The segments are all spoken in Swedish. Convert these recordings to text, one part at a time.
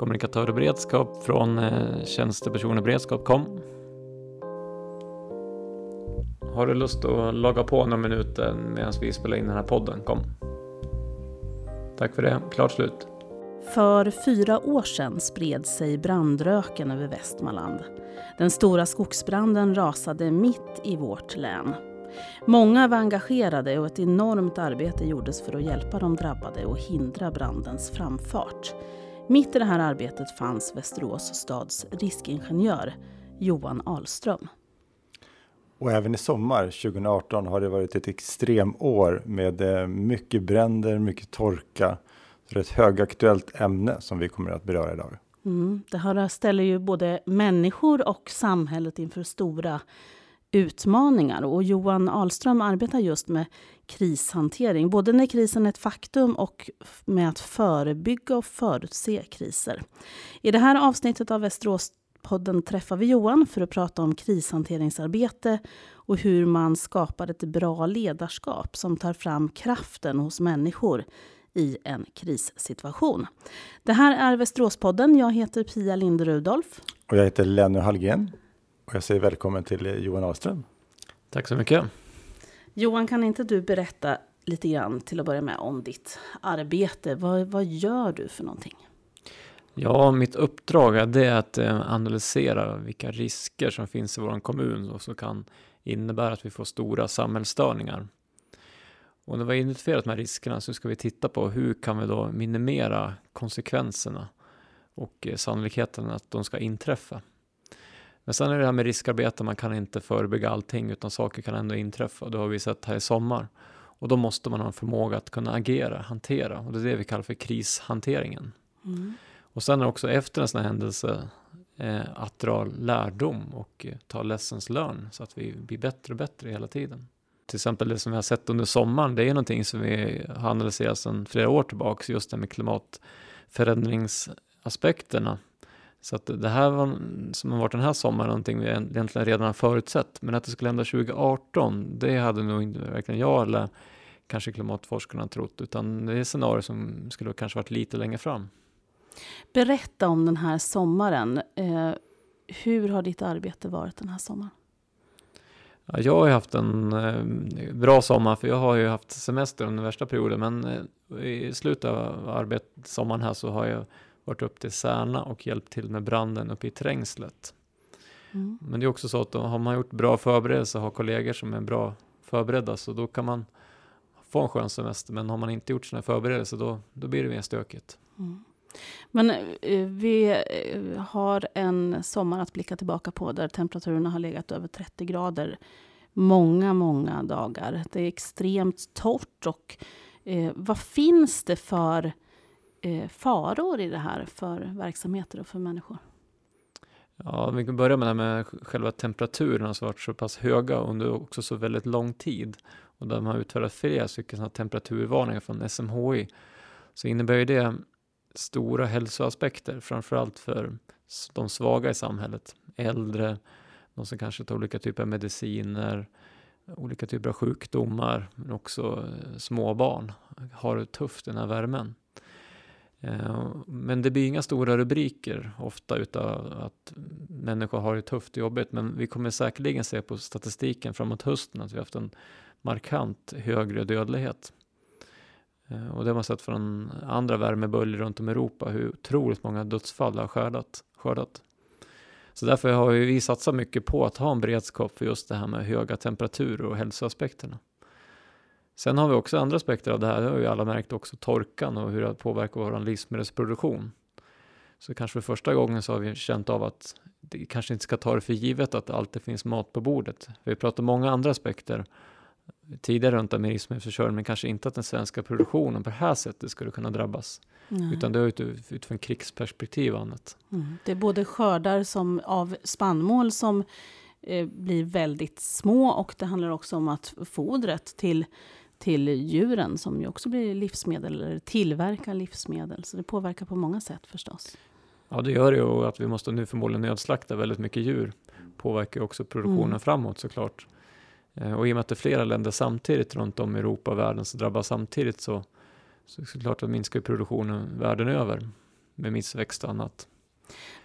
kommunikatör och beredskap från eh, tjänsteperson och beredskap kom. Har du lust att logga på några minuter medan vi spelar in den här podden? Kom. Tack för det. Klart slut. För fyra år sedan spred sig brandröken över Västmanland. Den stora skogsbranden rasade mitt i vårt län. Många var engagerade och ett enormt arbete gjordes för att hjälpa de drabbade och hindra brandens framfart. Mitt i det här arbetet fanns Västerås stads riskingenjör Johan Ahlström. Och även i sommar 2018 har det varit ett extremår med eh, mycket bränder, mycket torka. Så det är ett högaktuellt ämne som vi kommer att beröra idag. Mm, det här ställer ju både människor och samhället inför stora utmaningar. Och Johan Ahlström arbetar just med krishantering, både när krisen är ett faktum och med att förebygga och förutse kriser. I det här avsnittet av Västeråspodden träffar vi Johan för att prata om krishanteringsarbete och hur man skapar ett bra ledarskap som tar fram kraften hos människor i en krissituation. Det här är Västeråspodden. Jag heter Pia Linde Rudolf. Och jag heter Lenny Hallgren. Och jag säger välkommen till Johan Ahlström. Tack så mycket. Johan, kan inte du berätta lite grann till att börja med om ditt arbete? Vad, vad gör du för någonting? Ja, mitt uppdrag är det att eh, analysera vilka risker som finns i vår kommun och som kan innebära att vi får stora samhällsstörningar. Och när vi har identifierat de här riskerna så ska vi titta på hur kan vi då minimera konsekvenserna och eh, sannolikheten att de ska inträffa. Men sen är det här med riskarbete, man kan inte förebygga allting utan saker kan ändå inträffa. Det har vi sett här i sommar. Och då måste man ha en förmåga att kunna agera, hantera. Och det är det vi kallar för krishanteringen. Mm. Och sen är också efter en sån här händelse eh, att dra lärdom och eh, ta lessons learn så att vi blir bättre och bättre hela tiden. Till exempel det som vi har sett under sommaren, det är någonting som vi har analyserat sedan flera år tillbaka, just det med klimatförändringsaspekterna. Så att det här var, som har varit den här sommaren någonting vi egentligen redan har förutsett. Men att det skulle hända 2018, det hade nog inte verkligen jag eller kanske klimatforskarna trott. Utan det är scenarier som skulle kanske varit lite längre fram. Berätta om den här sommaren. Eh, hur har ditt arbete varit den här sommaren? Ja, jag har haft en eh, bra sommar för jag har ju haft semester under värsta perioden. Men eh, i slutet av arbet, sommaren här så har jag varit upp till Särna och hjälpt till med branden uppe i Trängslet. Mm. Men det är också så att har man gjort bra förberedelser och har kollegor som är bra förberedda så då kan man få en skön semester. Men har man inte gjort sina förberedelser då, då blir det mer stökigt. Mm. Men eh, vi eh, har en sommar att blicka tillbaka på där temperaturerna har legat över 30 grader många, många dagar. Det är extremt torrt och eh, vad finns det för eh, faror i det här för verksamheter och för människor? Ja, vi kan börja med det här med själva temperaturen som varit så pass höga under också så väldigt lång tid. Och där man har utfärdat flera stycken temperaturvarningar från SMHI. Så innebär ju det stora hälsoaspekter, framförallt för de svaga i samhället. Äldre, de som kanske tar olika typer av mediciner, olika typer av sjukdomar, men också eh, småbarn, har det tufft i den här värmen. Eh, men det blir inga stora rubriker ofta utav att människor har det tufft och jobbigt. Men vi kommer säkerligen se på statistiken framåt hösten att vi har haft en markant högre dödlighet. Eh, och det har man sett från andra värmeböljor runt om i Europa hur otroligt många dödsfall har skördat. skördat. Så därför har vi satsat mycket på att ha en beredskap för just det här med höga temperaturer och hälsoaspekterna. Sen har vi också andra aspekter av det här. Det har ju alla märkt också torkan och hur det påverkar vår livsmedelsproduktion. Så kanske för första gången så har vi känt av att det kanske inte ska ta det för givet att det alltid finns mat på bordet. Vi pratar många andra aspekter tidigare runt om livsmedelsförsörjning, men kanske inte att den svenska produktionen på det här sättet skulle kunna drabbas. Nej. Utan det är ut, utifrån krigsperspektiv och annat. Mm. Det är både skördar som, av spannmål som eh, blir väldigt små och det handlar också om att fodret till till djuren som ju också blir livsmedel eller tillverkar livsmedel. Så det påverkar på många sätt förstås. Ja, det gör det och att vi måste nu förmodligen nödslakta väldigt mycket djur påverkar också produktionen mm. framåt såklart. Eh, och i och med att det är flera länder samtidigt runt om i Europa och världen som drabbas samtidigt så, så är det klart att minskar produktionen världen över. med missväxt och annat.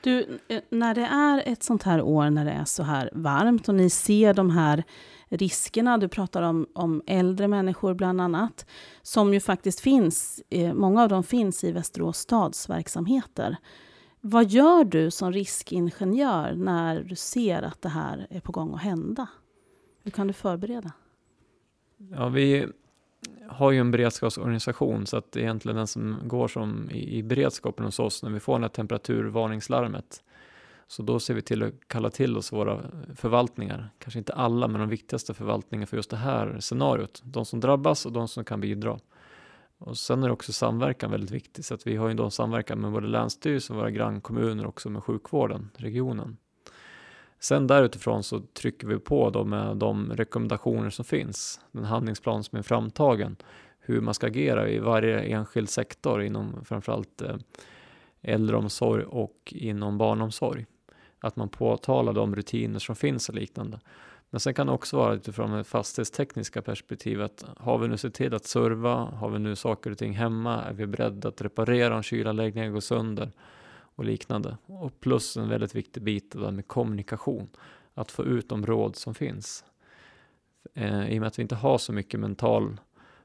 Du, eh, när det är ett sånt här år när det är så här varmt och ni ser de här riskerna, du pratar om, om äldre människor bland annat, som ju faktiskt finns, eh, många av dem finns i Västerås stads verksamheter. Vad gör du som riskingenjör när du ser att det här är på gång att hända? Hur kan du förbereda? Ja, vi har ju en beredskapsorganisation så att det är egentligen den som går som i, i beredskapen hos oss när vi får det här temperaturvarningslarmet. Så då ser vi till att kalla till oss våra förvaltningar, kanske inte alla, men de viktigaste förvaltningarna för just det här scenariot. De som drabbas och de som kan bidra. Och sen är också samverkan väldigt viktig så att vi har ju då samverkan med både länsstyrelsen, våra grannkommuner och också med sjukvården, regionen. Sen därutifrån så trycker vi på då med de rekommendationer som finns, den handlingsplan som är framtagen, hur man ska agera i varje enskild sektor inom framförallt eh, äldreomsorg och inom barnomsorg. Att man påtalar de rutiner som finns och liknande. Men sen kan det också vara utifrån det fastighetstekniska perspektivet. Har vi nu sett till att serva? Har vi nu saker och ting hemma? Är vi beredda att reparera om kylanläggningen går sönder? Och liknande. Och plus en väldigt viktig bit där med kommunikation. Att få ut de råd som finns. Eh, I och med att vi inte har så mycket mental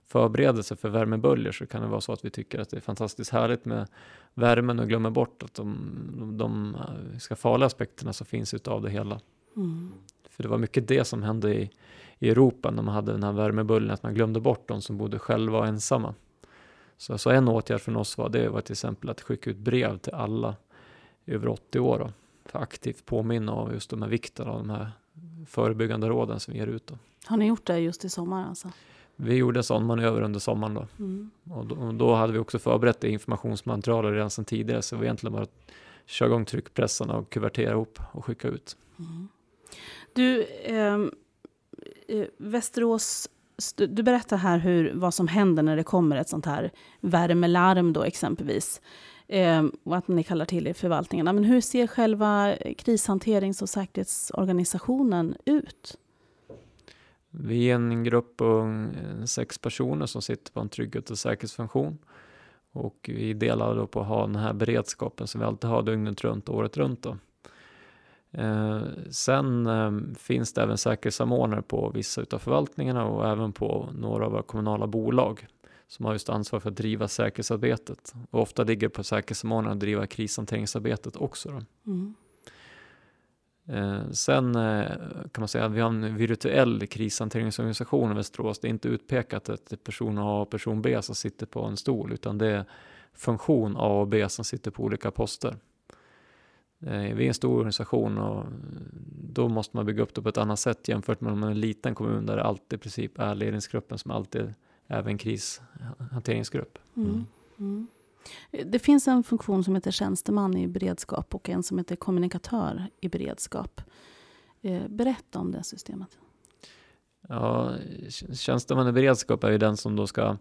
förberedelse för värmeböljor så kan det vara så att vi tycker att det är fantastiskt härligt med värmen och glömmer bort att de, de, de ska farliga aspekterna som finns utav det hela. Mm. För det var mycket det som hände i, i Europa när man hade den här värmeböljan, att man glömde bort de som bodde själva och ensamma. Så, så en åtgärd från oss var det var till exempel att skicka ut brev till alla över 80 år då, för att aktivt påminna om just de här vikten av de här förebyggande råden som vi ger ut. Då. Har ni gjort det just i sommar alltså? Vi gjorde en sån manöver under sommaren då. Mm. Och då. Och då hade vi också förberett det informationsmaterialet redan sedan tidigare, så vi egentligen bara köra igång tryckpressen och kuvertera ihop och skicka ut. Mm. Du, ehm, eh, Västerås, du berättar här hur, vad som händer när det kommer ett sånt här värmelarm då exempelvis. Eh, och att ni kallar till er förvaltningarna. Men hur ser själva krishanterings och säkerhetsorganisationen ut? Vi är en grupp på sex personer som sitter på en trygghet och säkerhetsfunktion. Och vi delar då på att ha den här beredskapen som vi alltid har dygnet runt, året runt. Då. Eh, sen eh, finns det även säkerhetssamordnare på vissa av förvaltningarna och även på några av våra kommunala bolag som har just ansvar för att driva säkerhetsarbetet. Och ofta ligger på säkerhetssamordnaren att driva krishanteringsarbetet också. Mm. Eh, sen eh, kan man säga att vi har en virtuell krishanteringsorganisation i Västerås. Det är inte utpekat att person A och person B som sitter på en stol, utan det är funktion A och B som sitter på olika poster. Eh, vi är en stor organisation och då måste man bygga upp det på ett annat sätt jämfört med en liten kommun där det alltid i princip är ledningsgruppen som alltid är en krishanteringsgrupp. Mm. Mm. mm. Det finns en funktion som heter tjänsteman i beredskap och en som heter kommunikatör i beredskap. Eh, berätta om det systemet. Ja, tjänsteman i beredskap är ju den som då ska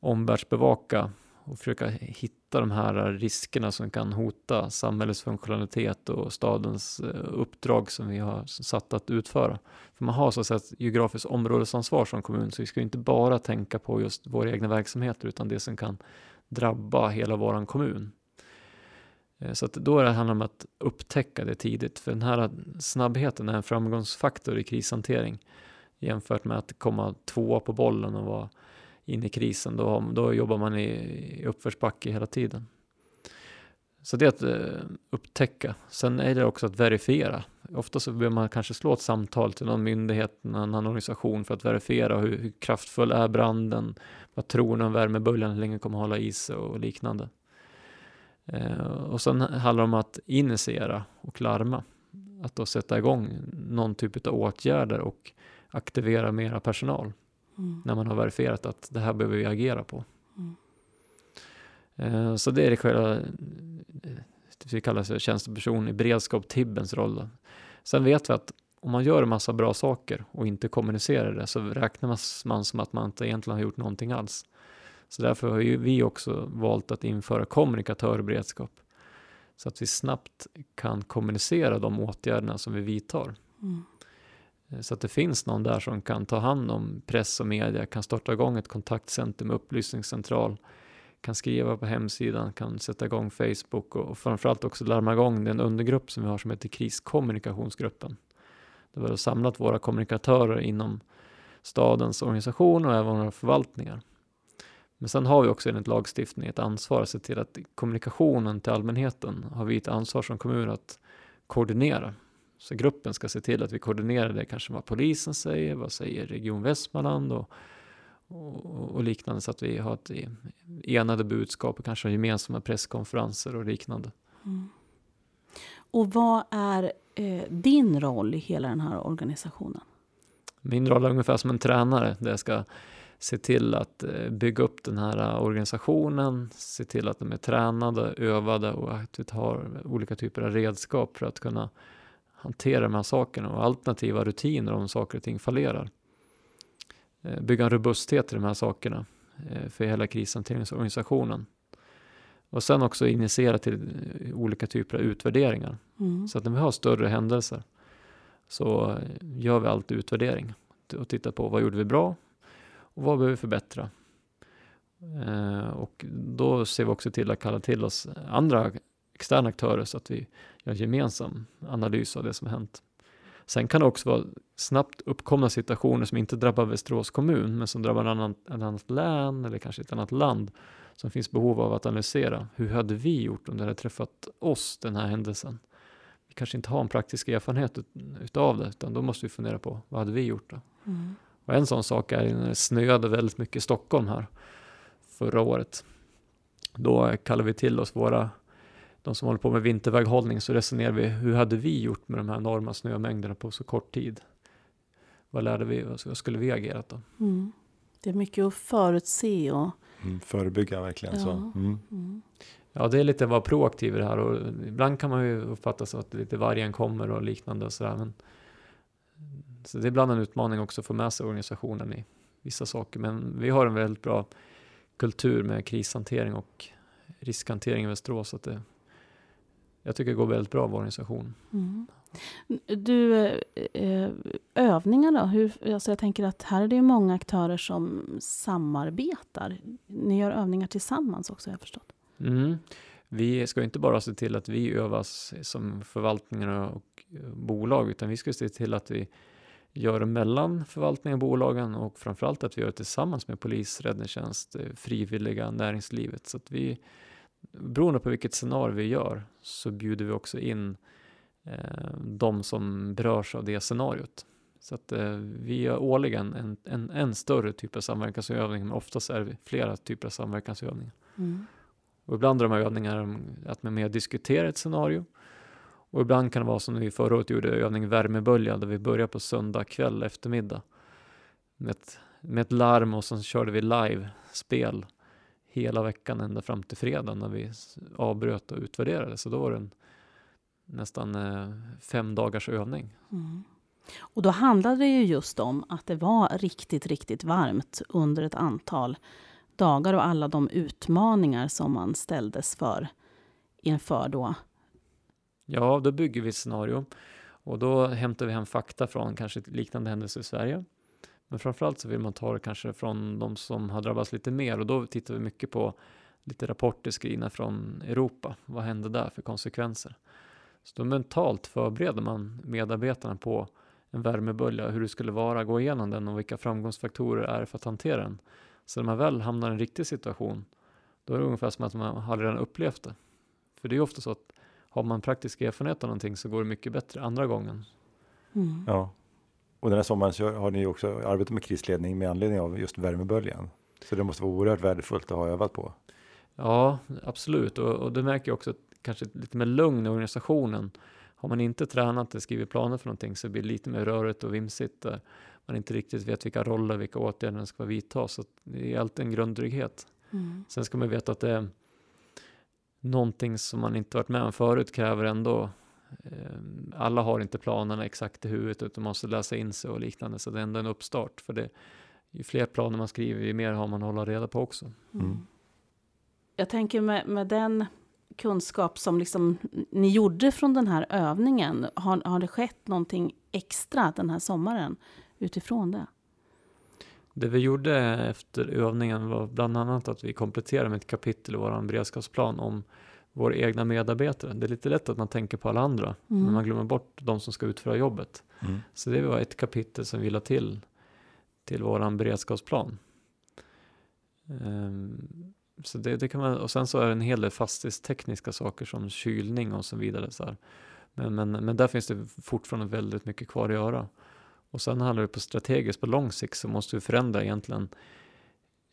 omvärldsbevaka och försöka hitta de här riskerna som kan hota samhällets funktionalitet och stadens eh, uppdrag som vi har satt att utföra. För man har så att säga ett geografiskt områdesansvar som kommun, så vi ska inte bara tänka på just våra egna verksamheter, utan det som kan drabba hela våran kommun. Eh, så att då det handlar om att upptäcka det tidigt, för den här snabbheten är en framgångsfaktor i krishantering jämfört med att komma tvåa på bollen och vara in i krisen. Då, då jobbar man i, i uppförsbacke hela tiden. Så det är att eh, upptäcka. Sen är det också att verifiera. Ofta så behöver man kanske slå ett samtal till någon myndighet, någon annan organisation för att verifiera hur, hur kraftfull är branden, vad tror ni om värmeböljan, hur länge kommer hålla i sig och liknande. Eh, och sen handlar det om att initiera och larma. Att då sätta igång någon typ av åtgärder och aktivera mera personal. Mm. När man har verifierat att det här behöver vi agera på. Mm. Eh, så det är det själva, eh, det vi kallar tjänsteperson i beredskap, Tibbens roll. Då. Sen vet vi att om man gör en massa bra saker och inte kommunicerar det så räknas man som att man inte egentligen har gjort någonting alls. Så därför har ju vi också valt att införa kommunikatör i beredskap. Så att vi snabbt kan kommunicera de åtgärderna som vi vidtar. Mm. Eh, så att det finns någon där som kan ta hand om press och media, kan starta igång ett kontaktcenter med upplysningscentral, kan skriva på hemsidan, kan sätta igång Facebook och, och framförallt också larma igång den undergrupp som vi har som heter kriskommunikationsgruppen. Där vi har samlat våra kommunikatörer inom stadens organisation och även våra förvaltningar. Men sen har vi också enligt lagstiftning ett ansvar att se till att kommunikationen till allmänheten har vi ett ansvar som kommun att koordinera. Så gruppen ska se till att vi koordinerar det, kanske vad polisen säger, vad säger Region Västmanland och, och, och liknande så att vi har ett enade budskap och kanske gemensamma presskonferenser och liknande. Mm. Och vad är eh, din roll i hela den här organisationen? Min roll är ungefär som en tränare där jag ska se till att eh, bygga upp den här organisationen, se till att de är tränade, övade och att vi har olika typer av redskap för att kunna hantera de här sakerna och alternativa rutiner om saker och ting fallerar. Eh, bygga en robusthet i de här sakerna för hela krishanteringsorganisationen. Och sen också initiera till olika typer av utvärderingar. Mm. Så att när vi har större händelser så gör vi alltid utvärdering och tittar på vad gjorde vi bra och vad behöver vi förbättra? Eh, och då ser vi också till att kalla till oss andra externa aktörer så att vi gör en gemensam analys av det som har hänt. Sen kan det också vara snabbt uppkomna situationer som inte drabbar Västerås kommun men som drabbar ett annat, ett annat län eller kanske ett annat land som finns behov av att analysera. Hur hade vi gjort om det hade träffat oss, den här händelsen? Vi kanske inte har en praktisk erfarenhet ut, utav det utan då måste vi fundera på vad hade vi gjort då? Mm. Och en sån sak är när det snöade väldigt mycket i Stockholm här förra året. Då kallade vi till oss våra, de som håller på med vinterväghållning, så resonerade vi, hur hade vi gjort med de här enorma snömängderna på så kort tid? Vad lärde vi, vad skulle vi agerat då? Mm. Det är mycket att förutse och mm, förebygga verkligen. Ja. Så. Mm. Mm. Ja, det är lite att vara proaktiv i det här och ibland kan man ju uppfatta så att lite vargen kommer och liknande och sådär. Men så det är ibland en utmaning också att få med sig organisationen i vissa saker. Men vi har en väldigt bra kultur med krishantering och riskhantering i Västerås. Så att det, jag tycker det går väldigt bra av organisationen. Mm. Du, eh, övningar då? Hur, alltså jag tänker att här är det många aktörer som samarbetar. Ni gör övningar tillsammans också, har jag förstått. Mm. Vi ska inte bara se till att vi övas som förvaltningar och bolag, utan vi ska se till att vi gör mellan förvaltningen och bolagen och framförallt att vi gör det tillsammans med polis, räddningstjänst, eh, frivilliga, näringslivet. Så att vi, beroende på vilket scenario vi gör, så bjuder vi också in eh, de som berörs av det scenariot. Så att eh, vi gör årligen en, en, en, större typ av samverkansövning, men oftast är det flera typer av samverkansövningar. Mm. Och ibland är de här övningarna att man mer diskuterar ett scenario och ibland kan det vara som vi förra året gjorde övning värmebölja där vi började på söndag kväll eftermiddag med ett, med ett larm och sen körde vi live-spel hela veckan ända fram till fredag när vi avbröt och utvärderade. Så då var det en nästan eh, fem dagars övning. Mm. Och då handlade det ju just om att det var riktigt, riktigt varmt under ett antal dagar och alla de utmaningar som man ställdes för inför då Ja, då bygger vi ett scenario och då hämtar vi hem fakta från kanske liknande händelser i Sverige. Men framförallt så vill man ta det kanske från de som har drabbats lite mer och då tittar vi mycket på lite rapporter skrivna från Europa. Vad hände där för konsekvenser? Så då mentalt förbereder man medarbetarna på en värmebölja, hur det skulle vara, gå igenom den och vilka framgångsfaktorer är för att hantera den. Så när man väl hamnar i en riktig situation, då är det ungefär som att man har redan upplevt det. För det är ofta så att har man praktisk erfarenhet av någonting så går det mycket bättre andra gången. Mm. Ja, och den här sommaren så har ni också arbetat med krisledning med anledning av just värmeböljan. Så det måste vara oerhört värdefullt att ha övat på. Ja, absolut. Och, och det märker jag också att kanske lite mer lugn i organisationen. Har man inte tränat eller skrivit planer för någonting så blir det lite mer rörigt och vimsigt. Där man inte riktigt vet vilka roller, vilka åtgärder som ska vidtas. Så det är alltid en grundtrygghet. Mm. Sen ska man veta att det är någonting som man inte varit med om förut kräver ändå eh, alla har inte planerna exakt i huvudet utan måste läsa in sig och liknande så det är ändå en uppstart för det ju fler planer man skriver ju mer har man att hålla reda på också. Mm. mm. Jag tänker med, med den kunskap som liksom ni gjorde från den här övningen, har, har det skett någonting extra den här sommaren utifrån det? Det vi gjorde efter övningen var bland annat att vi kompletterade med ett kapitel i vår beredskapsplan om våra egna medarbetare. Det är lite lätt att man tänker på alla andra, Mm. men man glömmer bort de som ska utföra jobbet. Mm. Så det var ett kapitel som vi la till till våran beredskapsplan. Ehm, så det, det kan man, och sen så är det en hel del fastighetstekniska saker som kylning och så vidare. Så här. Men, men, men där finns det fortfarande väldigt mycket kvar att göra. Och sen handlar det på strategiskt, på lång sikt så måste vi förändra egentligen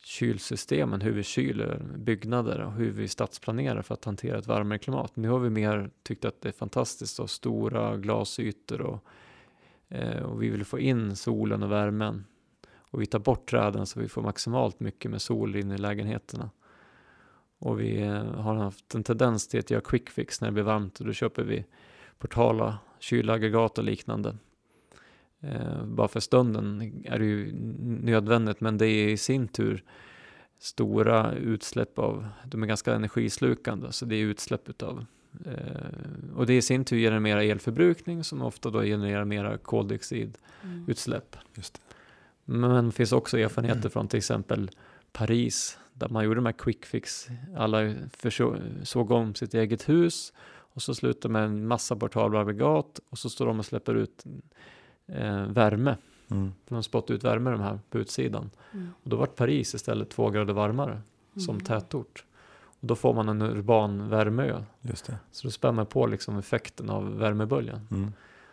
kylsystemen, hur vi kyler byggnader och hur vi stadsplanerar för att hantera ett varmare klimat. Nu har vi mer tyckt att det är fantastiskt och stora glasytor och, eh, och vi vill få in solen och värmen. Och vi tar bort träden så vi får maximalt mycket med sol in i lägenheterna. Och vi eh, har haft en tendens till att göra quick fix när det blir varmt och då köper vi portala kylaggregat och liknande. Eh, bara för stunden är det ju nödvändigt men det är i sin tur stora utsläpp av, de är ganska energislukande så det är utsläpp utav eh, och det i sin tur genererar elförbrukning som ofta då genererar mera koldioxidutsläpp. Mm. Men det finns också erfarenheter från till exempel Paris där man gjorde de här quick fix. Alla såg om sitt eget hus och så slutar med en massa portabla aggregat och så står de och släpper ut eh, värme. Mm. De spottar ut värme de här på utsidan. Mm. Och då vart Paris istället två grader varmare som Mm. tätort. Och då får man en urban värmeö. Just det. Så då spär man på liksom effekten av värmeböljan. Mm.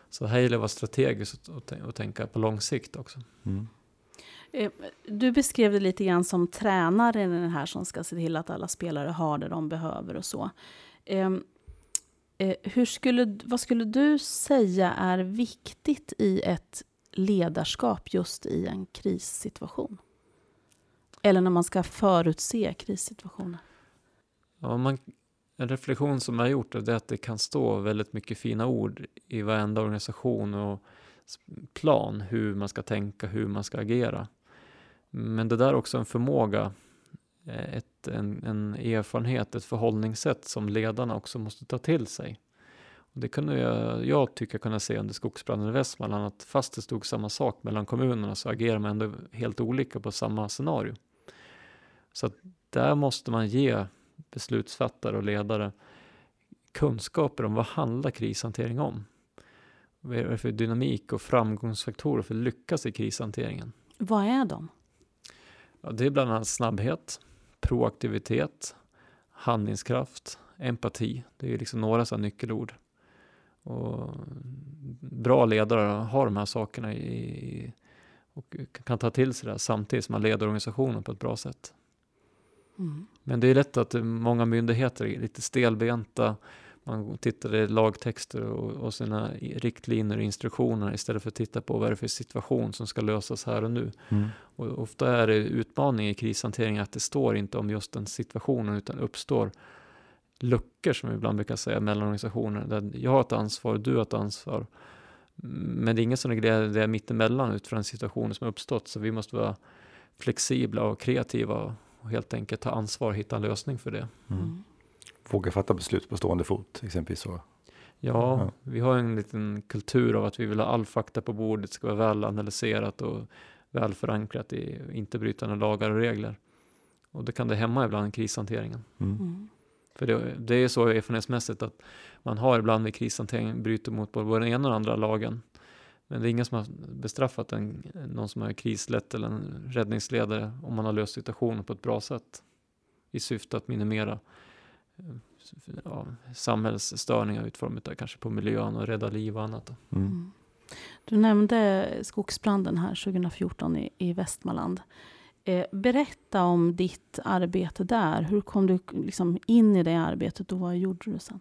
Så här gäller det att vara strategiskt och, och, tän- och tänka på lång sikt också. Mm. Eh, Du beskrev det lite grann som tränaren den här som ska se till att alla spelare har det de behöver och så. Ehm, eh, Eh, hur skulle, vad skulle du säga är viktigt i ett ledarskap just i en krissituation? Eller när man ska förutse krissituationer? Ja, man, en reflektion som jag har gjort är att det kan stå väldigt mycket fina ord i varenda organisation och plan hur man ska tänka, hur man ska agera. Men det där är också en förmåga, eh, ett ett, en, en erfarenhet, ett förhållningssätt som ledarna också måste ta till sig. Och det kunde jag, jag tycka kunna se under skogsbranden i Västmanland att fast det stod samma sak mellan kommunerna så agerar man ändå helt olika på samma scenario. Så att där måste man ge beslutsfattare och ledare kunskaper om vad handlar krishantering om? Vad är det för dynamik och framgångsfaktorer för att lyckas i krishanteringen? Vad är de? Ja, det är bland annat snabbhet, proaktivitet, handlingskraft, empati. Det är liksom några sådana nyckelord. Och bra ledare har de här sakerna i, och kan ta till sig det här samtidigt som man leder organisationen på ett bra sätt. Mm. Men det är lätt att många myndigheter är lite stelbenta. Man tittar i lagtexter och, och sina riktlinjer och instruktioner istället för att titta på vad det är för situation som ska lösas här och nu. Mm. Och ofta är det utmaning i krishantering att det står inte om just den situationen utan uppstår luckor som vi ibland brukar säga mellan organisationer där jag har ett ansvar och du har ett ansvar. Men det är ingen som reglerar det mittemellan utifrån situationen som har uppstått så vi måste vara flexibla och kreativa och helt enkelt ta ansvar och hitta en lösning för det. Mm. Våga fatta beslut på stående fot, exempelvis så. Ja, Ja. vi har en liten kultur av att vi vill ha all fakta på bordet, det ska vara väl analyserat och väl förankrat i inte brytande lagar och regler. Och det kan det hämma ibland krishanteringen. Mm. Mm. För det, det är så erfarenhetsmässigt att man har ibland vid krishantering bryter mot både den ena och den andra lagen. Men det är ingen som har bestraffat en, någon som är krislett eller en räddningsledare om man har löst situationen på ett bra sätt. I syfte att minimera ja, samhällsstörningar utformat kanske på miljön och rädda liv och annat. Mm. Mm. Du nämnde skogsbranden här 2014 i, i Västmanland. Eh, berätta om ditt arbete där. Hur kom du liksom in i det arbetet och vad gjorde du sen?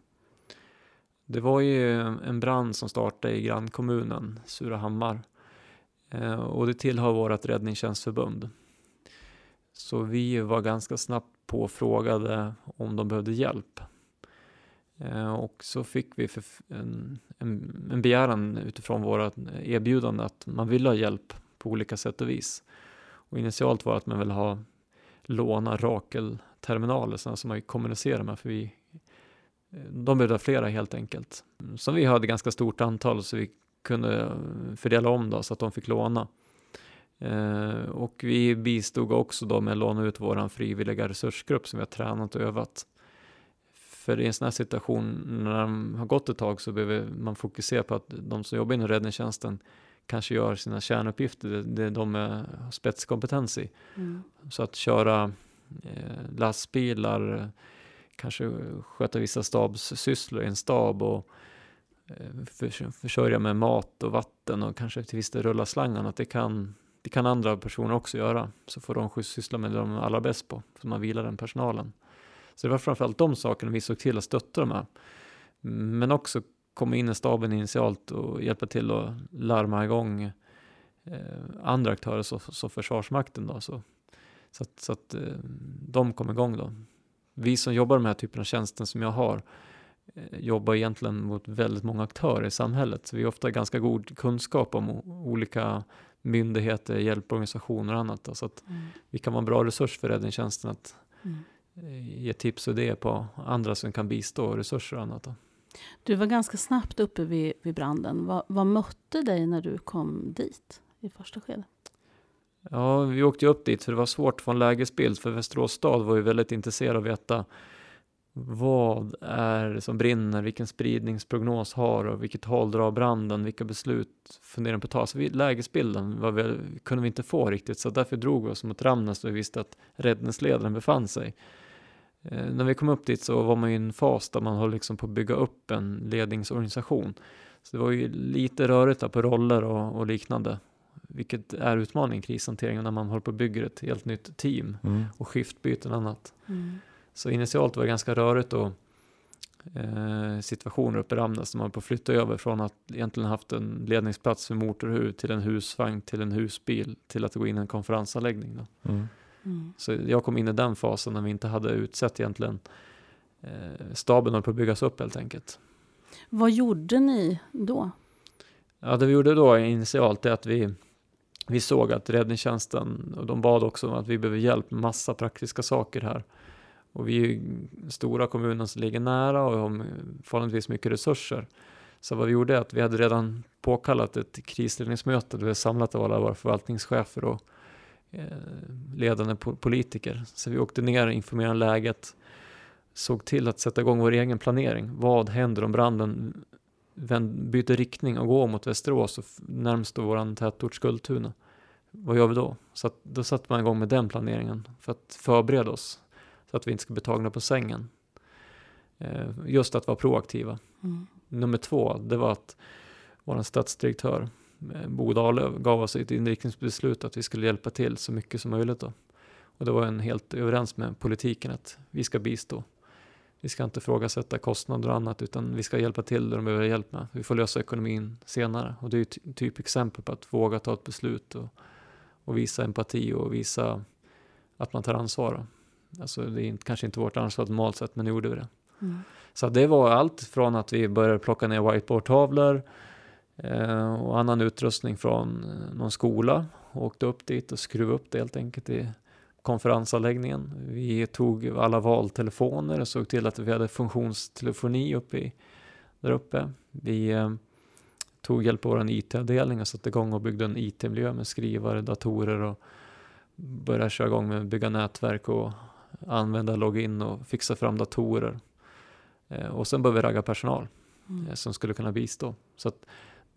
Det var ju en brand som startade i grannkommunen Surahammar. Eh, och det tillhör vårt räddningstjänstförbund. Så vi var ganska snabbt och frågade om de behövde hjälp. Eh, och så fick vi en, en, en begäran utifrån vårt erbjudande att man ville ha hjälp på olika sätt och vis. Och initialt var att man ville ha låna Rakel-terminaler, sådana som man kommunicerar med, för vi eh, de behövde ha flera helt enkelt. Som vi hade ganska stort antal så vi kunde eh, fördela om då så att de fick låna. Eh, och vi bistod också då med att låna ut vår frivilliga resursgrupp som vi har tränat och övat. För i en sån här situation, när de har gått ett tag, så behöver man fokusera på att de som jobbar inom räddningstjänsten kanske gör sina kärnuppgifter, det, det de har spetskompetens i. Mm. Så att köra eh, lastbilar, kanske sköta vissa stabssysslor i en stab och eh, för, försörja med mat och vatten och kanske till viss del rulla slangan, att det kan, det kan andra personer också göra. Så får de syssla med det de är allra bäst på, så man vilar den personalen. Så det var framförallt de sakerna vi såg till att stötta de här. Men också komma in i staben initialt och hjälpa till att larma igång eh, andra aktörer, så, så Försvarsmakten då. Så, så att, så att eh, de kom igång då. Vi som jobbar med den här typen av tjänsten som jag har eh, jobbar egentligen mot väldigt många aktörer i samhället. Så vi har ofta ganska god kunskap om olika myndigheter, hjälporganisationer och annat. Då, så att Mm. vi kan vara en bra resurs för räddningstjänsten att Mm. eh, ge tips och idéer på andra som kan bistå, resurser och annat. Då. Du var ganska snabbt uppe vid, vid branden. Vad, vad mötte dig när du kom dit i första skedet? Ja, vi åkte upp dit för det var svårt att få en lägesbild för Västerås stad var ju väldigt intresserad av att veta vad är det som brinner, vilken spridningsprognos har och vilket håll drar branden, vilka beslut funderar på att ta. Så vi, lägesbilden var väl, kunde vi inte få riktigt så därför drog vi oss mot Ramnäs och vi visste att räddningsledaren befann sig. Eh, när vi kom upp dit så var man i en fas där man höll liksom på att bygga upp en ledningsorganisation. Så det var ju lite rörigt där på roller och, och liknande vilket är utmaning i krishanteringen när man håller på och bygger ett helt nytt team Mm. och skiftbyten och annat. Mm. Så initialt var det ganska rörigt och eh, situationer uppe i Ramnäs där man på flytta över från att egentligen haft en ledningsplats för motorhuv till en husvagn till en husbil till att gå in i en konferensanläggning. Då. Mm. Mm. Så jag kom in i den fasen när vi inte hade utsett egentligen eh, staben höll på att byggas upp helt enkelt. Vad gjorde ni då? Ja, det vi gjorde då initialt är att vi, vi såg att räddningstjänsten, och de bad också om att vi behöver hjälp med massa praktiska saker här. Och vi är ju stora kommunen som ligger nära och har förhållandevis mycket resurser. Så vad vi gjorde är att vi hade redan påkallat ett krisledningsmöte där vi samlat alla våra förvaltningschefer och eh, ledande politiker. Så vi åkte ner och informerade läget, såg till att sätta igång vår egen planering. Vad händer om branden byter riktning och går mot Västerås och närmst då våran tätort Skultuna. Vad gör vi då? Så att, då satte man igång med den planeringen för att förbereda oss så att vi inte ska bli tagna på sängen. Eh, just att vara proaktiva. Mm. Nummer två, det var att vår stadsdirektör eh, Bo Dahlöf gav oss ett inriktningsbeslut att vi skulle hjälpa till så mycket som möjligt. Då. Och det var en helt överens med politiken att vi ska bistå. Vi ska inte ifrågasätta kostnader och annat utan vi ska hjälpa till där de behöver hjälp med. Vi får lösa ekonomin senare. Och det är ju ty- typ exempel på att våga ta ett beslut och, och visa empati och visa att man tar ansvar. Alltså det är inte, kanske inte vårt ansvar normalt sett men nu gjorde vi det. Mm. Så det var allt från att vi började plocka ner whiteboardtavlor eh, och annan utrustning från eh, någon skola. Och åkte upp dit och skruvade upp det helt enkelt i konferensanläggningen. Vi tog alla valtelefoner och såg till att vi hade funktionstelefoni uppe i, där uppe. Vi eh, tog hjälp av vår IT-avdelning och satte igång och byggde en IT-miljö med skrivare, datorer och började köra igång med att bygga nätverk och använda login och fixa fram datorer. Eh, och sen började vi ragga personal Mm. eh, som skulle kunna bistå. Så att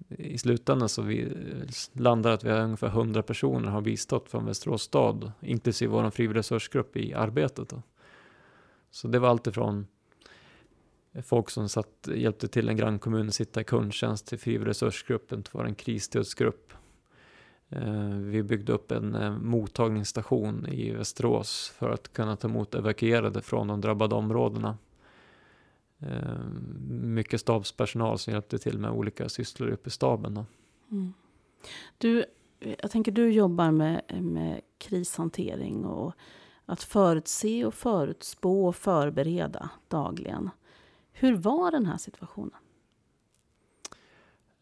i slutändan så vi eh, landar att vi har ungefär 100 personer har bistått från Västerås stad, inklusive vår frivillig resursgrupp i arbetet. Då. Så det var allt ifrån folk som satt, hjälpte till en grannkommun att sitta i kundtjänst till frivillig resursgruppen till vår krisstödsgrupp. Eh, vi byggde upp en eh, mottagningsstation i Västerås för att kunna ta emot evakuerade från de drabbade områdena. Eh, mycket stabspersonal som hjälpte till med olika sysslor uppe i staben. Mm. Du, jag tänker du jobbar med, med krishantering och att förutse och förutspå och förbereda dagligen. Hur var den här situationen?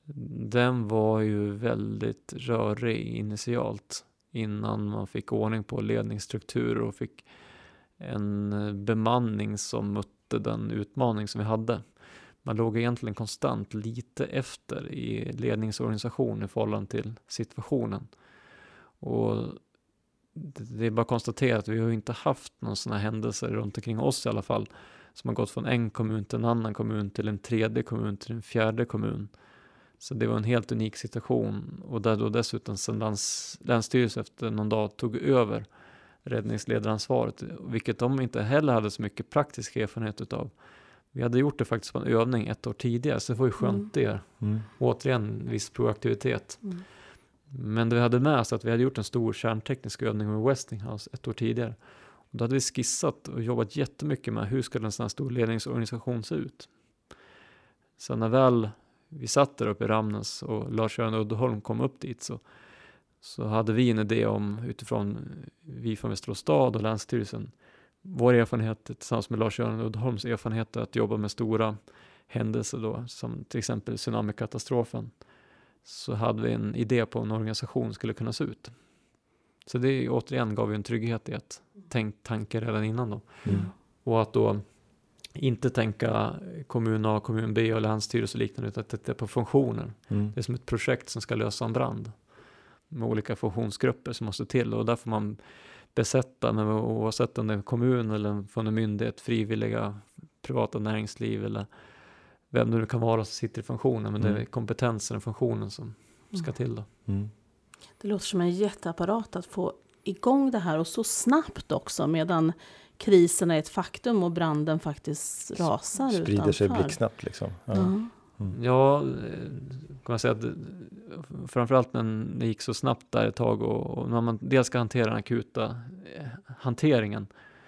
Den var ju väldigt rörig initialt innan man fick ordning på ledningsstrukturer och fick en bemanning som mötte den utmaning som vi hade. Man låg egentligen konstant lite efter i ledningsorganisation i förhållande till situationen. Och det är bara att konstatera att vi har inte haft någon sådana händelser runt omkring oss i alla fall som har gått från en kommun till en annan kommun till en tredje kommun till en fjärde kommun. Så det var en helt unik situation och där då dessutom sen läns, Länsstyrelsen efter någon dag tog över räddningsledaransvaret, vilket de inte heller hade så mycket praktisk erfarenhet utav. Vi hade gjort det faktiskt på en övning ett år tidigare, så det var ju skönt mm. det. Mm. Återigen viss proaktivitet. Mm. Men det vi hade med oss att vi hade gjort en stor kärnteknisk övning med Westinghouse ett år tidigare. Och då hade vi skissat och jobbat jättemycket med hur ska en sån här stor ledningsorganisation se ut. Så när väl vi satt där uppe i Ramnäs och Lars-Göran Uddeholm kom upp dit så, så hade vi en idé om utifrån vi från Västerås stad och Länsstyrelsen vår erfarenhet tillsammans med Lars-Göran Uddeholms erfarenheter att jobba med stora händelser då, som till exempel tsunamikatastrofen, så hade vi en idé på hur en organisation skulle kunna se ut. Så det återigen gav ju en trygghet i att tänk tanke redan innan då. Mm. Och att då inte tänka kommun A, kommun B och länsstyrelse och liknande, utan att titta på funktionen. Mm. Det är som ett projekt som ska lösa en brand med olika funktionsgrupper som måste till och där får man besätta, men oavsett om det är en kommun eller från en myndighet, frivilliga, privata näringsliv eller vem det nu kan vara som sitter i funktionen, men mm. det är kompetensen och funktionen som ska mm. till. Då. Mm. Det låter som en jätteapparat att få igång det här och så snabbt också medan krisen är ett faktum och branden faktiskt rasar Sprider utanför. sig blixtsnabbt liksom. Ja. Mm. Ja, kan man säga att framförallt när det gick så snabbt där ett tag och, och när man dels ska hantera den akuta eh, hanteringen.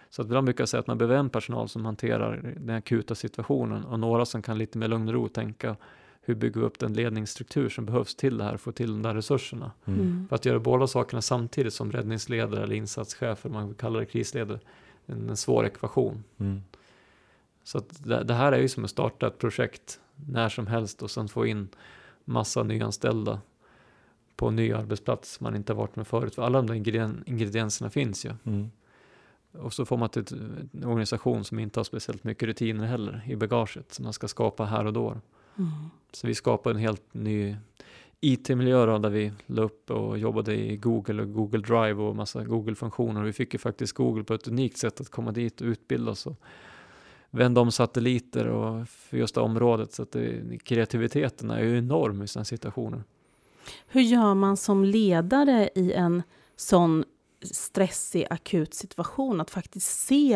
Så att ibland brukar jag säga att man behöver en personal som hanterar den akuta situationen och några som kan lite mer lugn och ro tänka hur bygger vi upp den ledningsstruktur som behövs till det här, få till de där resurserna. Mm. mm. För att göra båda sakerna samtidigt som räddningsledare eller insatschef, eller man kallar det krisledare, en, en svår ekvation. Mm. Så att det, det, här är ju som att starta ett projekt när som helst och sen få in massa nyanställda på en ny arbetsplats man inte har varit med förut. För alla de där ingredienserna finns ju. Mm. Och så får man till en organisation som inte har speciellt mycket rutiner heller i bagaget som man ska skapa här och då. Mm. Så vi skapade en helt ny IT-miljö där vi la upp och jobbade i Google och Google Drive och massa Google-funktioner. Vi fick ju faktiskt Google på ett unikt sätt att komma dit och utbilda oss och vända om satelliter och för just det området. Så att det, kreativiteten är ju enorm i sådana situationer. Hur gör man som ledare i en sån stressig akut situation? Att faktiskt se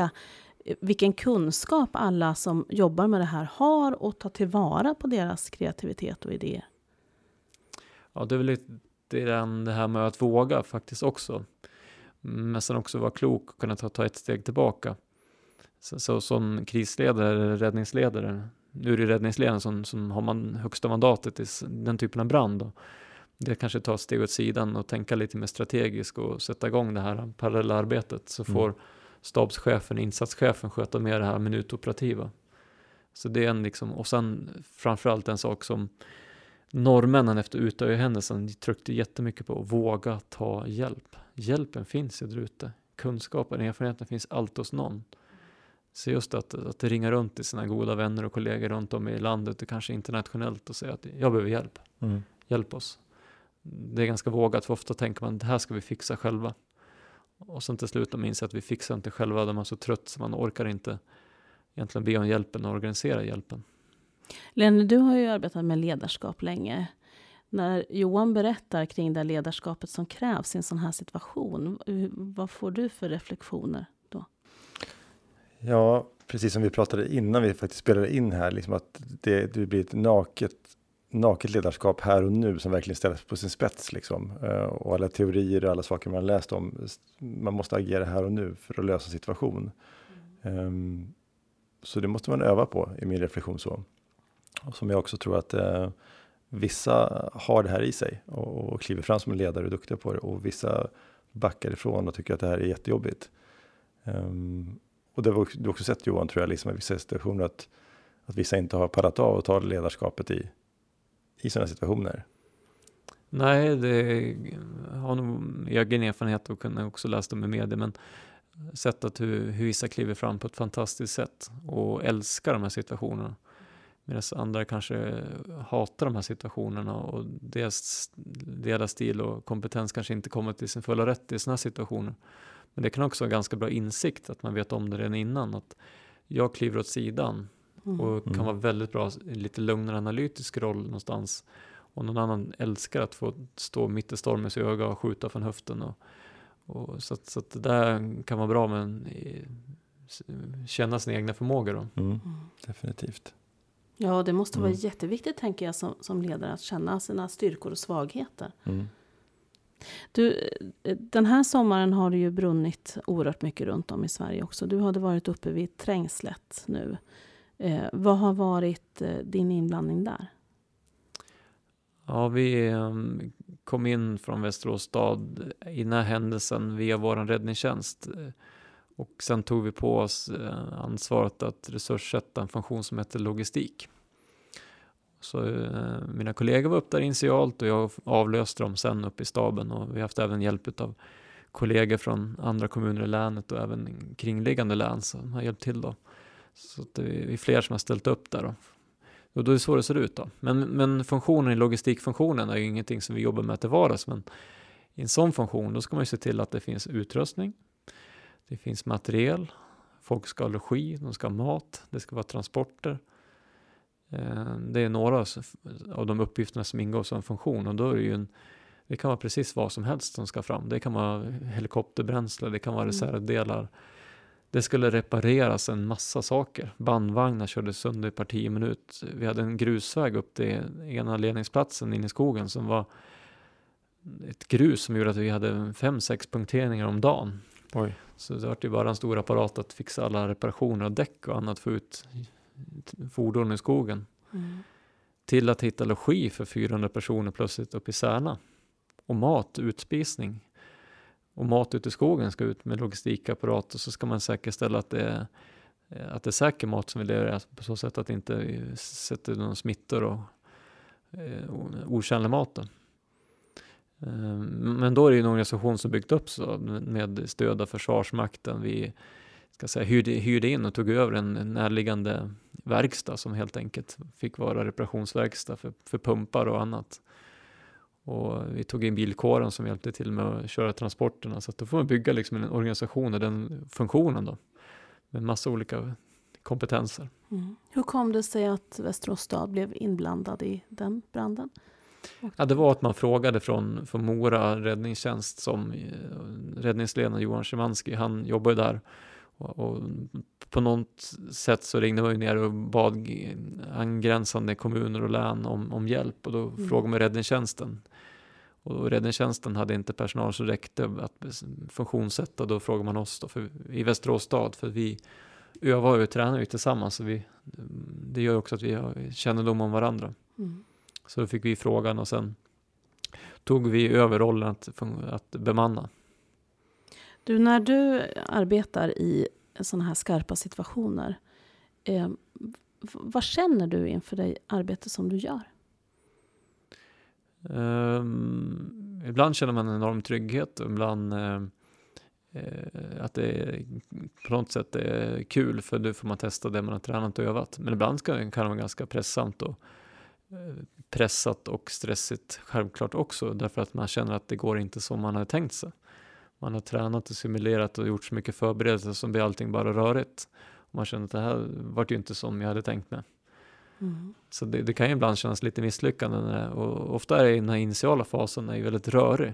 eh, vilken kunskap alla som jobbar med det här har och ta tillvara på deras kreativitet och idéer. Ja, det är väl lite det här med att våga faktiskt också. Men sen också vara klok och kunna ta, ta ett steg tillbaka. Så, så som krisledare eller räddningsledare, nu är det räddningsledaren som, som har man högsta mandatet i den typen av brand. Då. Det kanske tar ett steg åt sidan och tänka lite mer strategiskt och sätta igång det här parallella arbetet så mm. får stabschefen, insatschefen sköta mer det här minutoperativa. Så det är en liksom, och sen framförallt en sak som norrmännen efter Utöya-händelsen tryckte jättemycket på, våga ta hjälp. Hjälpen finns ju där ute. Kunskapen, erfarenheten finns alltid hos någon. Så just att, att ringa runt till sina goda vänner och kollegor runt om i landet och kanske internationellt och säga att jag behöver hjälp. Mm. Hjälp oss. Det är ganska vågat för ofta tänker man det här ska vi fixa själva. Och sen till slut de inser att vi fixar inte själva, de är så trött så man orkar inte egentligen be om hjälpen och organisera hjälpen. Lene, du har ju arbetat med ledarskap länge. När Johan berättar kring det ledarskapet som krävs i en sån här situation, vad får du för reflektioner då? Ja, precis som vi pratade innan vi faktiskt spelade in här, liksom att det, det blir ett naket, naket ledarskap här och nu som verkligen ställs på sin spets. Liksom. Eh, och alla teorier och alla saker man läst om, man måste agera här och nu för att lösa situation. Mm. Um, så det måste man öva på i min reflektion så. Och som jag också tror att eh, vissa har det här i sig och, och kliver fram som ledare och duktiga på det och vissa backar ifrån och tycker att det här är jättejobbigt. Um, och det har du också sett Johan, tror jag, liksom i vissa situationer att, att vissa inte har parat av att ta ledarskapet i, i sådana situationer. Nej, det har nog egen erfarenhet och kunnat också läst om i media, men sett att hur, hur vissa kliver fram på ett fantastiskt sätt och älskar de här situationerna. Medan andra kanske hatar de här situationerna och deras, deras stil och kompetens kanske inte kommer till sin fulla rätt i sådana här situationer. Men det kan också vara ganska bra insikt att man vet om det redan innan. Att jag kliver åt sidan Mm. och kan Mm. vara väldigt bra i lite lugnare analytisk roll någonstans. Och någon annan älskar att få stå mitt i stormens öga och skjuta från höften. Och, och så, att, så att det där kan vara bra men i- s- känna sina egna förmågor. Då. Mm. Definitivt. Ja, det måste vara Mm. jätteviktigt tänker jag som, som ledare att känna sina styrkor och svagheter. Mm. Du, eh, den här sommaren har det ju brunnit oerhört mycket runt om i Sverige också. Du hade varit uppe vid Trängslet nu. Eh, vad har varit eh, din inblandning där? Ja, vi em, kom in från Västerås stad i den här händelsen via vår räddningstjänst. Och sen tog vi på oss eh, ansvaret att resurssätta en funktion som heter logistik. Så eh, mina kollegor var upp där initialt och jag avlöste dem sen upp i staben och vi har haft även hjälp av kollegor från andra kommuner i länet och även kringliggande län som har hjälpt till då. Så det är fler som har ställt upp där då. Och då är det så det ser ut då. Men, men funktionen i logistikfunktionen är ju ingenting som vi jobbar med till vardags. Men i en sån funktion då ska man ju se till att det finns utrustning. Det finns materiel. Folk ska ha logi, de ska ha mat, det ska vara transporter. Eh, Det är några av de uppgifterna som ingår som funktion och då är det ju en det kan vara precis vad som helst som ska fram. Det kan vara helikopterbränsle, det kan vara Mm. reservdelar. Det skulle repareras en massa saker. Bandvagnar körde sönder per tio minut. Vi hade en grusväg upp till ena ledningsplatsen inne i skogen som var ett grus som gjorde att vi hade fem, sex punkteringar om dagen. Oj. Så det var ju bara en stor apparat att fixa alla reparationer av däck och annat för ut fordon i skogen. Mm. Till att hitta logi för 400 personer plötsligt uppe i Särna. Och mat, utspisning. Och mat ute i skogen ska ut med logistikapparat och så ska man säkerställa att det är, att det är säker mat som vi levererar på så sätt att det inte sätter någon smittor och eh, otjänlig mat. Då. Ehm, men då är det ju en organisation som byggt upp så med stöd av Försvarsmakten. Vi ska säga, hyrde, hyrde in och tog över en närliggande verkstad som helt enkelt fick vara reparationsverkstad för, för pumpar och annat. Och vi tog in bilkåren som hjälpte till med att köra transporterna. Så att då får man bygga liksom en organisation och den funktionen då. Med massa olika kompetenser. Mm. Hur kom det sig att Västerås stad blev inblandad i den branden? Ja, det var att man frågade från, från Mora räddningstjänst som eh, räddningsledaren Johan Szymanski, han jobbar ju där. Och, och på något sätt så ringde man ju ner och bad angränsande kommuner och län om, om hjälp och då Mm. frågade man räddningstjänsten. Och räddningstjänsten hade inte personal som räckte att funktionssätta, då frågade man oss då för, i Västerås stad för vi övar och tränar ju tillsammans så vi, det gör också att vi har kännedom om varandra. Mm. Så då fick vi frågan och sen tog vi över rollen att, att bemanna. Du, när du arbetar i sådana här skarpa situationer, eh, vad känner du inför det arbete som du gör? Ehm, ibland känner man en enorm trygghet ibland eh, att det är, på något sätt är kul för då får man testa det man har tränat och övat. Men ibland ska, kan det vara ganska pressant och pressat och stressigt självklart också därför att man känner att det går inte som man hade tänkt sig. Man har tränat och simulerat och gjort så mycket förberedelser som blir allting bara rörigt. Och man känner att det här vart ju inte som jag hade tänkt mig. Mm. Så det, det kan ju ibland kännas lite misslyckande när, och ofta är det i den här initiala fasen är ju väldigt rörig.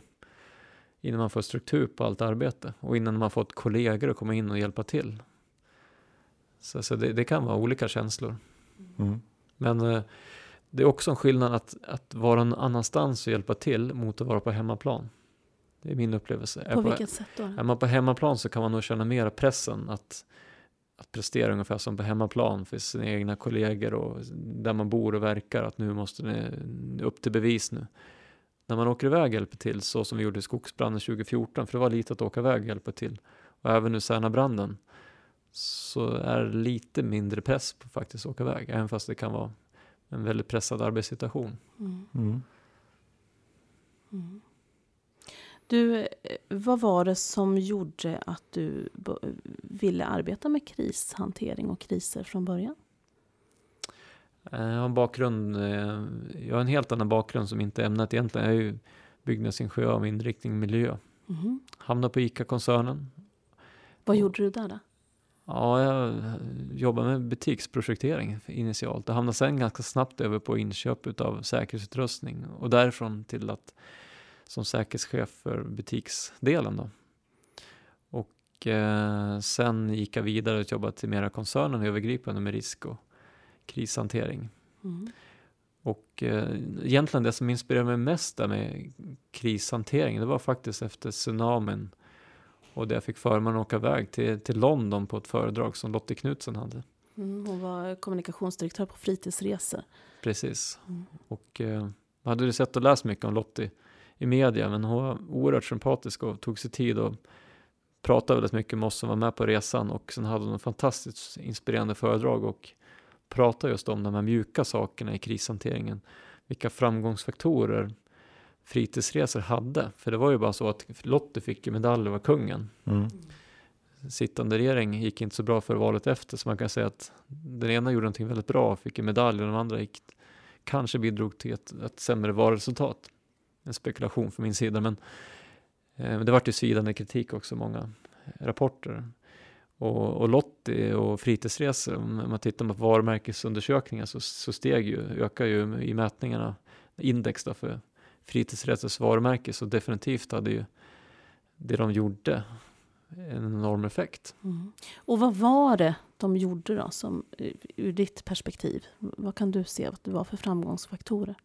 Innan man får struktur på allt arbete och innan man fått kollegor att komma in och hjälpa till. Så, så det, det kan vara olika känslor. Mm. Men eh, det är också en skillnad att, att vara någon annanstans och hjälpa till mot att vara på hemmaplan. Det är min upplevelse. Är På på- vilket sätt då? är man på hemmaplan så kan man nog känna mer pressen att, att prestera ungefär som på hemmaplan för sina egna kollegor och där man bor och verkar att nu måste ni upp till bevis nu. När man åker iväg och hjälper till så som vi gjorde i skogsbranden 2014 för det var lite att åka iväg och hjälpa till och även nu Särnabranden så är det lite mindre press på att faktiskt åka iväg även fast det kan vara en väldigt pressad arbetssituation. Mm. Mm. Mm. Du, eh, vad var det som gjorde att du ville arbeta med krishantering och kriser från början? Eh, Jag har en bakgrund, eh, jag har en helt annan bakgrund som inte är ämnet egentligen. Jag är ju byggnadsingenjör med inriktning miljö. Mhm. Hamnade på ICA-koncernen. Vad gjorde du där då? Ja, jag jobbade med butiksprojektering initialt. Jag hamnade sen ganska snabbt över på inköp utav säkerhetsutrustning och därifrån till att som säkerhetschef för butiksdelen då. Och eh, sen gick jag vidare och jobbade till mera koncernen övergripande med risk och krishantering. Mm. Och eh, egentligen det som inspirerade mig mest där med krishantering, det var faktiskt efter tsunamin och där fick förmånen åka iväg till, till London på ett föredrag som Lotte Knutsen hade. Mm, hon var kommunikationsdirektör på fritidsresor. Precis. Mm. Och eh, hade ju sett och läst mycket om Lottie i media, men hon var oerhört sympatisk och tog sig tid och pratade väldigt mycket med oss som var med på resan och sen hade hon en fantastiskt inspirerande föredrag och pratade just om de här mjuka sakerna i krishanteringen. Vilka framgångsfaktorer fritidsresor hade. För det var ju bara så att Lottie fick ju medalj var kungen. Mm. Sittande regering gick inte så bra för valet efter, så man kan säga att den ena gjorde någonting väldigt bra och fick en medalj och den andra gick, kanske bidrog till ett, ett sämre valresultat. En spekulation från min sida, men eh, det vart ju svidande kritik också, många rapporter. Och, och Lottie och fritidsresor, om man tittar på varumärkesundersökningar så, så steg ju, ökar ju i mätningarna index då för fritidsresors varumärke, så definitivt hade ju det de gjorde en enorm effekt. Mm. Och vad var det de gjorde då, som, eh, ur ditt perspektiv? Vad kan du se att det var för framgångsfaktorer?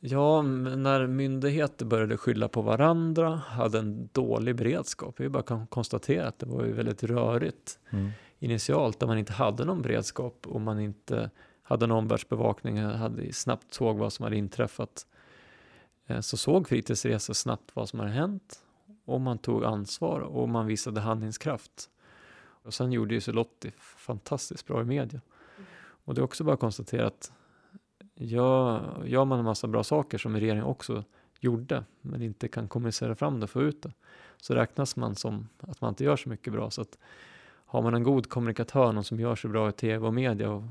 Ja, när myndigheter började skylla på varandra, hade en dålig beredskap. Vi bara kan konstatera att det var ju väldigt rörigt Mm. initialt, där man inte hade någon beredskap och man inte hade någon omvärldsbevakning, hade snabbt såg vad som hade inträffat. Eh, Så såg fritidsresor snabbt vad som hade hänt och man tog ansvar och man visade handlingskraft. Och sen gjorde ju Celotti fantastiskt bra i media. Och det är också bara att konstatera att gör, gör man en massa bra saker som regeringen också gjorde, men inte kan kommunicera fram det och få ut det, så räknas man som att man inte gör så mycket bra. Så att har man en god kommunikatör, någon som gör sig bra i tv och media, och,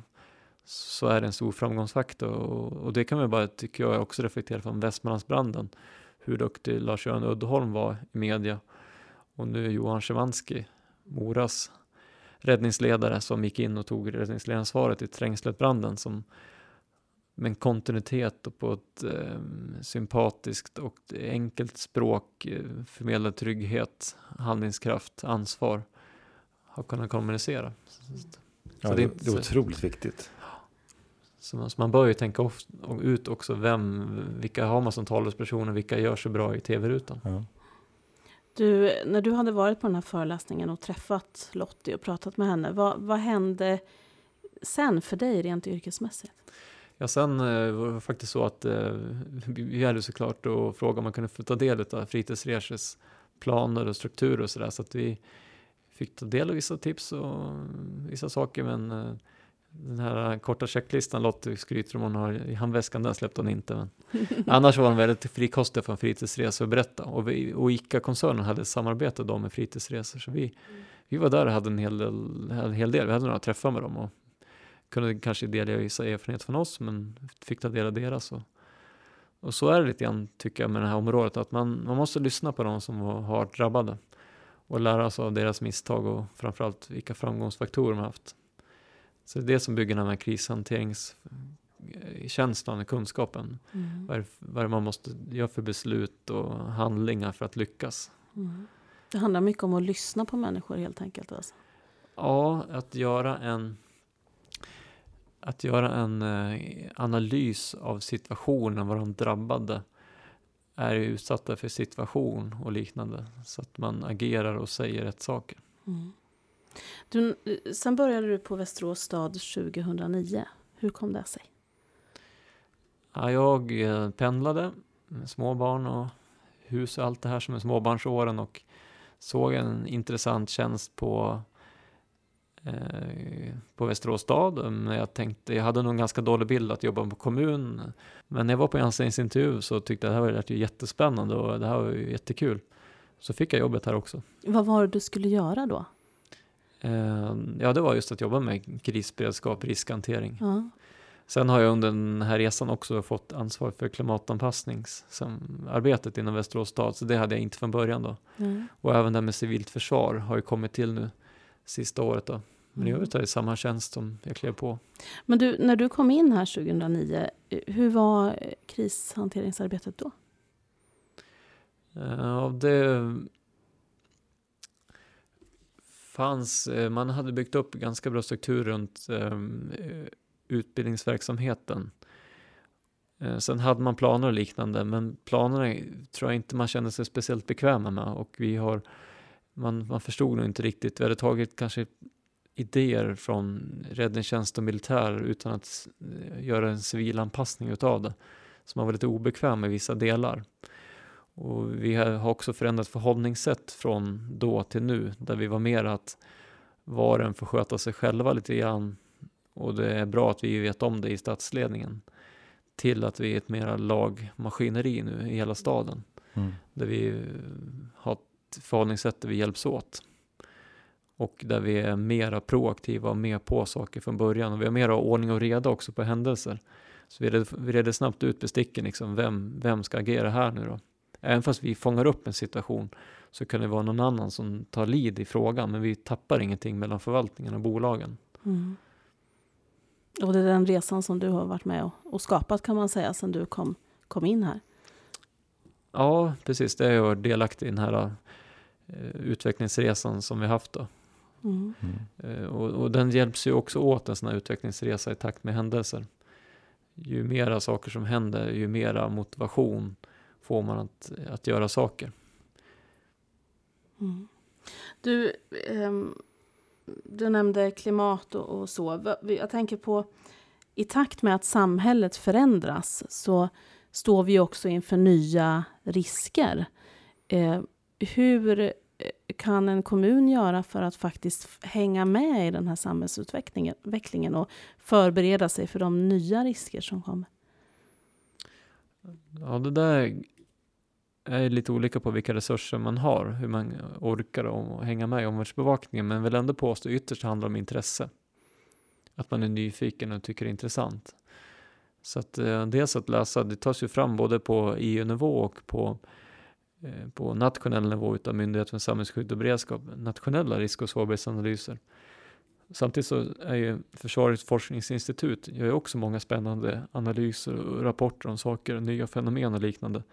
så är det en stor framgångsfaktor. Och, och det kan man bara, tycker jag, också reflektera från Västmanlandsbranden, hur duktig Lars-Göran Uddeholm var i media. Och nu är Johan Szymanski, Moras räddningsledare, som gick in och tog räddningsledaransvaret i Trängsletbranden, som med en kontinuitet och på ett eh, sympatiskt och enkelt språk eh, förmedlar trygghet, handlingskraft, ansvar har kunnat kommunicera. Så, Ja, Så det, det är det otroligt viktigt. Så, man, så man bör ju tänka of, ut också vem, vilka har man som talespersoner, vilka gör sig bra i tv-rutan. Ja. Du, när du hade varit på den här föreläsningen och träffat Lottie och pratat med henne, vad, vad hände sen för dig rent yrkesmässigt? Ja, sen eh, var det faktiskt så att eh, vi vi hade såklart att fråga om man kunde få ta del av fritidsresors planer och strukturer och sådär, så att vi fick ta del av vissa tips och vissa saker, men eh, den här korta checklistan Lottie skryter om hon har i handväskan, den släppte hon inte. Men annars var hon väldigt frikostig från fritidsresor att berätta. Och, vi, och ICA-koncernen hade samarbete då med fritidsresor, så vi, vi var där och hade en hel del, en hel del. Vi hade några träffar med dem och kunde kanske dela vissa erfarenheter från oss, men fick ta del av deras. Och, och så är det lite grann, tycker jag, med det här området, att man, man måste lyssna på de som har har varit drabbade och lära sig av deras misstag och framförallt vilka framgångsfaktorer de har haft. Så det är det som bygger den här krishanteringskänslan och kunskapen. Mm. Vad är, vad är man måste göra för beslut och handlingar för att lyckas? Mm. Det handlar mycket om att lyssna på människor helt enkelt. Alltså. Ja, att göra en att göra en eh, analys av situationen, vad de drabbade är utsatta för situation och liknande. Så att man agerar och säger rätt saker. Mm. Du, sen började du på Västerås stad 2009. Hur kom det sig? Ja, jag eh, pendlade med småbarn och hus och allt det här som är småbarnsåren och såg en intressant tjänst på eh, på Västerås stad. Men jag tänkte, jag hade nog en ganska dålig bild att jobba på kommun. Men när jag var på anställningsintervju så tyckte jag det här var ju jättespännande och det här var ju jättekul. Så fick jag jobbet här också. Vad var det du skulle göra då? Eh, ja, det var just att jobba med krisberedskap, riskhantering. Ja. Sen har jag under den här resan också fått ansvar för klimatanpassningsarbetet inom Västerås stad, så det hade jag inte från början då. Mm. Och även det här med civilt försvar har ju kommit till nu sista året då. Men i Mm. övrigt är det samma tjänst som jag klev på. Men du, när du kom in här 2009, hur var eh, krishanteringsarbetet då? Ja, det fanns, eh, man hade byggt upp ganska bra struktur runt ehm, eh, utbildningsverksamheten. Eh, sen hade man planer och liknande, men planerna tror jag inte man kände sig speciellt bekväma med och vi har, man, man förstod nog inte riktigt, vi hade tagit kanske idéer från räddningstjänst och militär utan att göra en civil anpassning utav det. Så man var lite obekväm med vissa delar. Och vi har också förändrat förhållningssätt från då till nu, där vi var mer att var och en får sköta sig själva lite grann och det är bra att vi vet om det i statsledningen till att vi är ett mera lagmaskineri nu i hela staden Mm. där vi har ett förhållningssätt där vi hjälps åt och där vi är mera proaktiva och mer på saker från början och vi har mera ordning och reda också på händelser. Så vi reder, vi reder snabbt ut besticken, liksom, vem, vem ska agera här nu då? Även fast vi fångar upp en situation så kan det vara någon annan som tar lid i frågan men vi tappar ingenting mellan förvaltningen och bolagen. Mm. Och det är den resan som du har varit med och, och skapat kan man säga sedan du kom, kom in här. Ja, precis. Det är jag delaktig i den här eh, utvecklingsresan som vi haft då. Mm. Eh, och, och den hjälps ju också åt en sån här utvecklingsresa i takt med händelser. Ju mera saker som händer, ju mera motivation får man att, att göra saker. Mm. Du, um, du nämnde klimat och, och så. Jag tänker på i takt med att samhället förändras så står vi också inför nya risker. Eh, hur eh, kan en kommun göra för att faktiskt hänga med i den här samhällsutvecklingen och förbereda sig för de nya risker som kommer? Ja, det där är lite olika på vilka resurser man har, hur man orkar och hänga med i omvärldsbevakningen, men vill ändå påstå ytterst handlar om intresse. Att man är nyfiken och tycker det är intressant. Så att eh, dels att läsa, det tas ju fram både på EU-nivå och på, eh, på nationell nivå utav Myndigheten för samhällsskydd och beredskap, nationella risk och sårbarhetsanalyser. Samtidigt så är ju Försvarets forskningsinstitut gör ju också många spännande analyser och rapporter om saker, nya fenomen och liknande.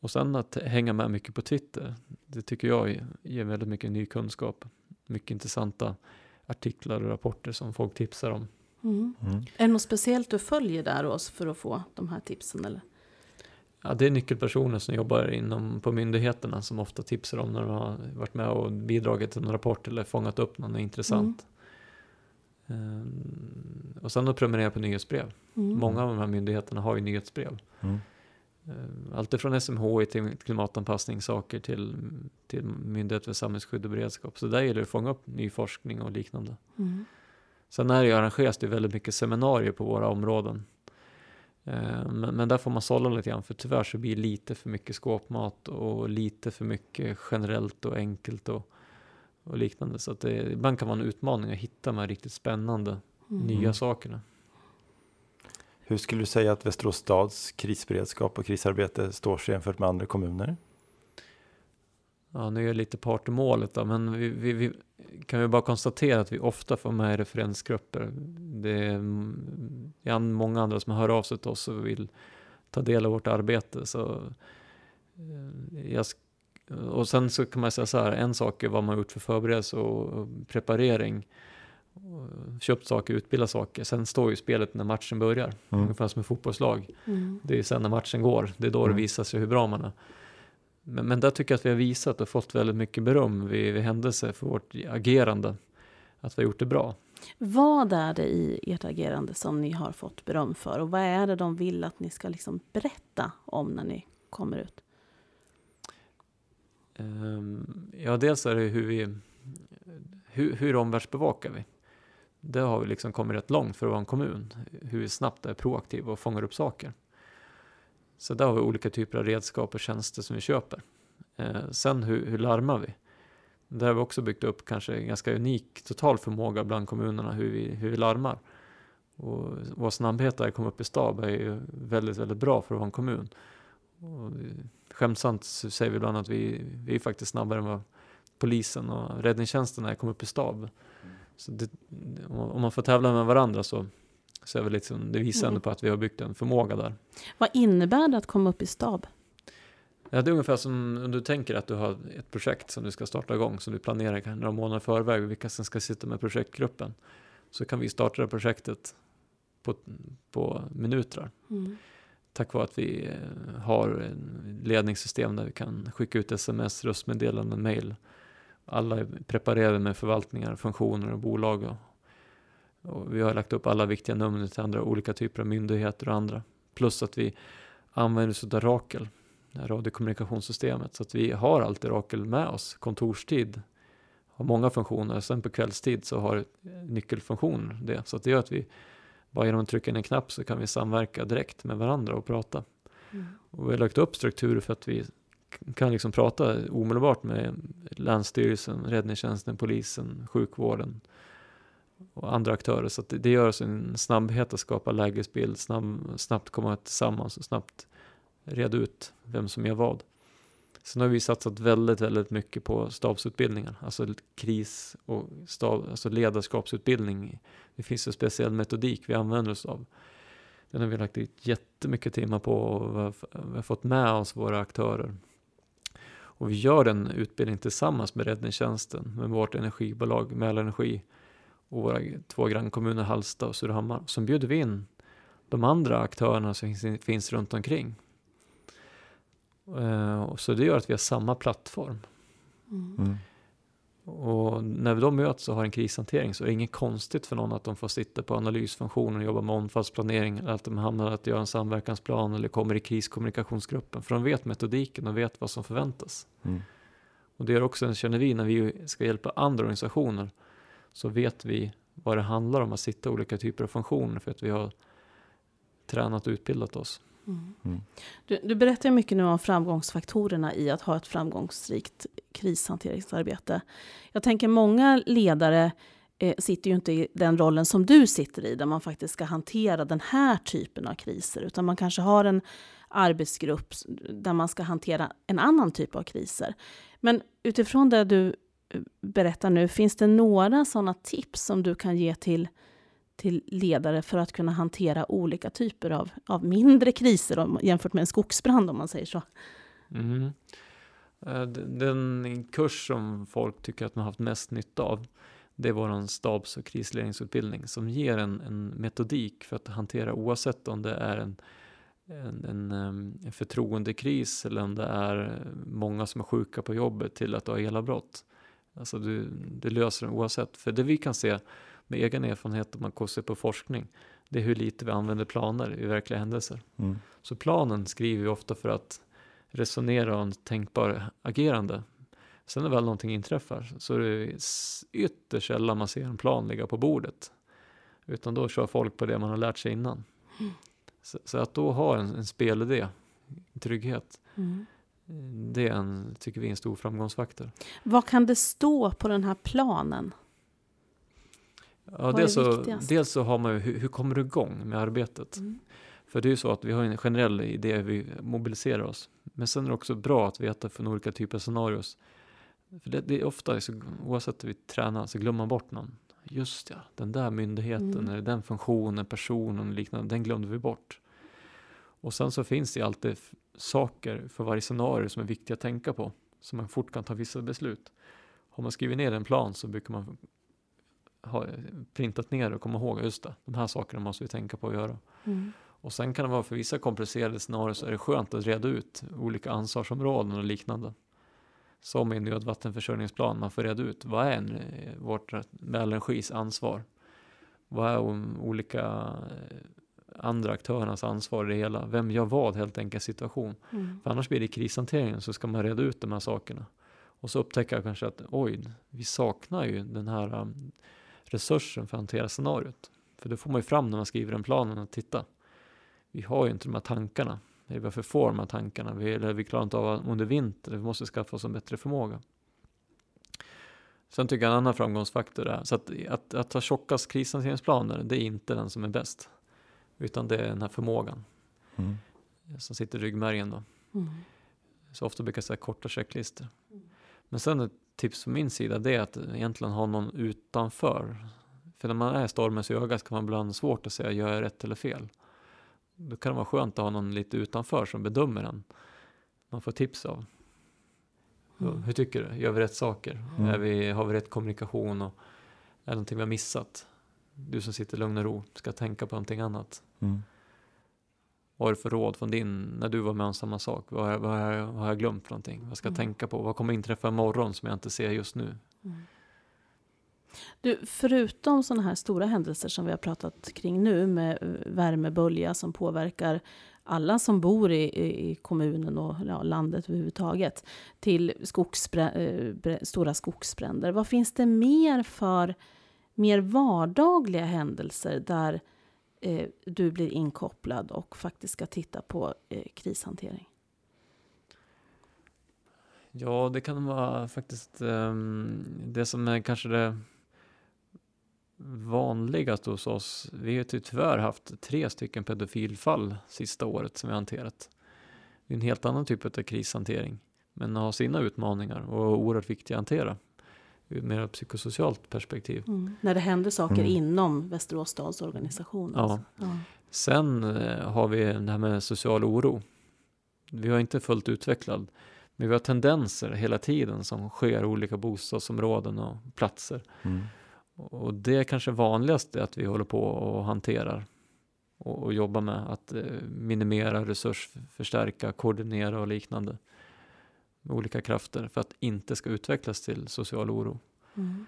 Och sen att hänga med mycket på Twitter, det tycker jag ger väldigt mycket ny kunskap. Mycket intressanta artiklar och rapporter som folk tipsar om. Mm. Mm. Är det något speciellt du följer där oss för att få de här tipsen? Eller? Ja, det är nyckelpersoner som jobbar inom, på myndigheterna som ofta tipsar om när de har varit med och bidragit till en rapport eller fångat upp något intressant. Ehm, och sen att prenumerera på nyhetsbrev. Mm. Många av de här myndigheterna har ju nyhetsbrev. Mm. Eh, Allt från SMHI till klimatanpassningssaker till, till Myndighet för samhällsskydd och beredskap. Så där gäller det att fånga upp ny forskning och liknande. Mm. Sen är det arrangeras det väldigt mycket seminarier på våra områden. Eh, Men, men där får man sålla lite grann för tyvärr så blir det lite för mycket skåpmat och lite för mycket generellt och enkelt och, och liknande. Så att det, ibland kan vara en utmaning att hitta de här riktigt spännande Mm. nya sakerna. Hur skulle du säga att Västerås stads krisberedskap och krisarbete står sig jämfört med andra kommuner? Ja, nu är jag lite part i målet då, men vi, vi, vi kan ju bara konstatera att vi ofta får med i referensgrupper. Det är, det är många andra som hör av sig till oss och vill ta del av vårt arbete. Så, eh, jag, och sen så kan man säga så här, en sak är vad man har gjort för förberedelse och preparering. Och Köpt saker, utbildat saker. Sen står ju spelet när matchen börjar, Mm. ungefär som ett fotbollslag. Mm. Det är sen när matchen går, det är då Mm. det visar sig hur bra man är. Men, men där tycker jag att vi har visat och fått väldigt mycket beröm vid, vid händelser för vårt agerande. Att vi har gjort det bra. Vad är det i ert agerande som ni har fått beröm för? Och vad är det de vill att ni ska liksom berätta om när ni kommer ut? Ehm, ja, dels är det hur vi, hur, hur omvärldsbevakar vi? Det har vi liksom kommit rätt långt för att vara en kommun. Hur vi snabbt är proaktiva och fångar upp saker. Så där har vi olika typer av redskap och tjänster som vi köper. Eh, sen hur, hur larmar vi? Där har vi också byggt upp kanske en ganska unik total förmåga bland kommunerna hur vi, hur vi larmar. Och vår snabbhet där kom upp i stab är ju väldigt, väldigt bra för att vara en kommun. Och skämtsamt så säger vi ibland att vi, vi är faktiskt snabbare än vad polisen och räddningstjänsten är kom upp i stab. Så det, om man får tävla med varandra så, så är det, liksom, det visar ändå Mm. på att vi har byggt en förmåga där. Vad innebär det att komma upp i stab? Ja, det är ungefär som om du tänker att du har ett projekt som du ska starta igång, som du planerar kanske några månader i förväg, vilka som ska sitta med projektgruppen. Så kan vi starta det projektet på, på minuter. Mm. Tack vare att vi eh, har ledningssystem där vi kan skicka ut sms, röstmeddelanden, mail. Alla är preparerade med förvaltningar, funktioner och bolag. Och, och vi har lagt upp alla viktiga nummer till andra olika typer av myndigheter och andra. Plus att vi använder oss av Rakel, det här radiokommunikationssystemet. Så att vi har alltid Rakel med oss kontorstid. Har många funktioner. Sen på kvällstid så har nyckelfunktion det. Så att det gör att vi bara genom att trycka in en knapp så kan vi samverka direkt med varandra och prata. Mm. Och vi har lagt upp strukturer för att vi kan liksom prata omedelbart med Länsstyrelsen, Räddningstjänsten, Polisen, sjukvården och andra aktörer. Så att det, det gör oss en snabbhet att skapa lägesbild, snabb, snabbt komma tillsammans och snabbt reda ut vem som gör vad. Sen har vi satsat väldigt, väldigt mycket på stabsutbildningar, alltså kris och stab, alltså ledarskapsutbildning. Det finns en speciell metodik vi använder oss av. Den har vi lagt jättemycket timmar på och vi har, vi har fått med oss våra aktörer. Och vi gör den utbildningen tillsammans med räddningstjänsten, med vårt energibolag Mälarenergi och våra två grannkommuner Hallsta och Surahammar. Som bjuder vi in de andra aktörerna som finns, finns runt omkring. Och så det gör att vi har samma plattform. Mm. Mm. Och när vi då möts och har en krishantering så är det inget konstigt för någon att de får sitta på analysfunktionen och jobba med omfallsplanering eller att de hamnar att göra en samverkansplan eller kommer i kriskommunikationsgruppen. För de vet metodiken och vet vad som förväntas. Mm. Och det är också, känner vi, när vi ska hjälpa andra organisationer så vet vi vad det handlar om att sitta i olika typer av funktioner för att vi har tränat och utbildat oss. Mm. Mm. Du, du berättar ju mycket nu om framgångsfaktorerna i att ha ett framgångsrikt krishanteringsarbete. Jag tänker många ledare eh, sitter ju inte i den rollen som du sitter i, där man faktiskt ska hantera den här typen av kriser, utan man kanske har en arbetsgrupp där man ska hantera en annan typ av kriser. Men utifrån det du berättar nu, finns det några sådana tips som du kan ge till till ledare för att kunna hantera olika typer av, av mindre kriser om, jämfört med en skogsbrand om man säger så. Mm. Den kurs som folk tycker att man haft mest nytta av det är vår stabs och krisledningsutbildning som ger en, en metodik för att hantera oavsett om det är en, en, en, ehm, en förtroendekris eller om det är många som är sjuka på jobbet till att ha elavbrott. Alltså du, du löser den oavsett. För det vi kan se med egen erfarenhet om man kollar på forskning det är hur lite vi använder planer i verkliga händelser. Mm. Så planen skriver vi ofta för att resonera om tänkbar agerande. Sen när väl någonting inträffar så är det ytterst sällan man ser en plan ligga på bordet. Utan då kör folk på det man har lärt sig innan. Mm. Så, så att då ha en, en spelidé, en trygghet, Mm. Det är en, tycker vi är en stor framgångsfaktor. Vad kan det stå på den här planen? Ja, dels, så, dels så har man ju, hur, hur kommer du igång med arbetet? Mm. För det är ju så att vi har en generell idé hur vi mobiliserar oss. Men sen är det också bra att veta från olika typer av scenarios. För det, det är ofta, så, oavsett hur vi tränar, så glömmer man bort någon. Just ja, den där myndigheten, Mm. eller den funktionen, personen liknande, den glömde vi bort. Och sen så finns det alltid saker för varje scenario som är viktiga att tänka på. Så man fort kan ta vissa beslut. Har man skrivit ner en plan så brukar man ha printat ner och komma ihåg, just det, de här sakerna måste vi tänka på att göra. Mm. Och sen kan det vara för vissa komplicerade scenarier så är det skönt att reda ut olika ansvarsområden och liknande. Som i nödvattenförsörjningsplan, man får reda ut vad är en, eh, vårt Mälarenergis ansvar? Vad är olika eh, andra aktörernas ansvar i det hela? Vem gör vad helt enkelt situation? Mm. För annars blir det krishanteringen så ska man reda ut de här sakerna. Och så upptäcker jag kanske att oj, vi saknar ju den här um, resursen för att hantera scenariot. För det får man ju fram när man skriver en plan att titta. Vi har ju inte de här tankarna. Vi har för få av de här tankarna. Vi, eller vi klarar inte av att under vinter. Vi måste skaffa oss en bättre förmåga. Sen tycker jag en annan framgångsfaktor är, så att, att, att ha tjockast krishanteringsplaner, det är inte den som är bäst. Utan det är den här förmågan Mm. som sitter i ryggmärgen då. Mm. Så ofta brukar jag säga korta checklistor. Men sen ett tips från min sida det är att egentligen ha någon utanför. För när man är stormens öga så kan man ibland svårt att säga gör jag rätt eller fel. Då kan det vara skönt att ha någon lite utanför som bedömer en. Man får tips av. Mm. Hur tycker du? Gör vi rätt saker? Mm. Är vi, har vi rätt kommunikation? Och är det någonting vi har missat? Du som sitter lugn och ro ska tänka på någonting annat. Mm. Vad har du för råd från din, när du var med om samma sak? Vad, har- vad, har jag- vad har jag glömt för någonting? Vad ska jag Mm. tänka på? Vad kommer inträffa imorgon som jag inte ser just nu? Mm. Du, förutom sådana här stora händelser som vi har pratat kring nu med värmebölja som påverkar alla som bor i, i, kommunen och ja, landet överhuvudtaget till skogsbrä, eh, stora skogsbränder. Vad finns det mer för mer vardagliga händelser där eh, du blir inkopplad och faktiskt ska titta på eh, krishantering? Ja, det kan vara faktiskt um, det som är kanske det vanligaste hos oss. Vi har ju typ tyvärr haft tre stycken pedofilfall sista året som vi har hanterat. Det är en helt annan typ av krishantering, men har sina utmaningar och är oerhört viktiga att hantera ur ett mer psykosocialt perspektiv. När det händer saker Mm. inom Västerås stads organisation. Ja. alltså. ja. Sen eh, har vi det här med social oro. Vi har inte fullt utvecklad, men vi har tendenser hela tiden som sker i olika bostadsområden och platser. Mm. Och det är kanske vanligast att vi håller på och hanterar och, och jobbar med att eh, minimera, resursförstärka, koordinera och liknande olika krafter för att inte ska utvecklas till social oro. Mm.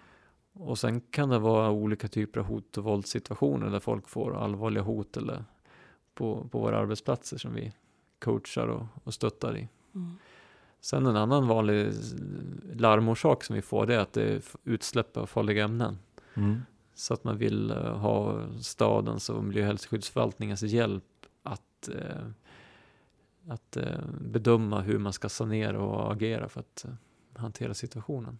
Och sen kan det vara olika typer av hot och våldssituationer där folk får allvarliga hot eller på, på våra arbetsplatser som vi coachar och, och stöttar i. Mm. Sen en annan vanlig larmorsak som vi får det är att det är utsläpp av farliga ämnen. Mm. Så att man vill eh, ha stadens och miljö och hälsoskyddsförvaltningens hjälp att, eh, att eh, bedöma hur man ska sanera och agera för att eh, hantera situationen.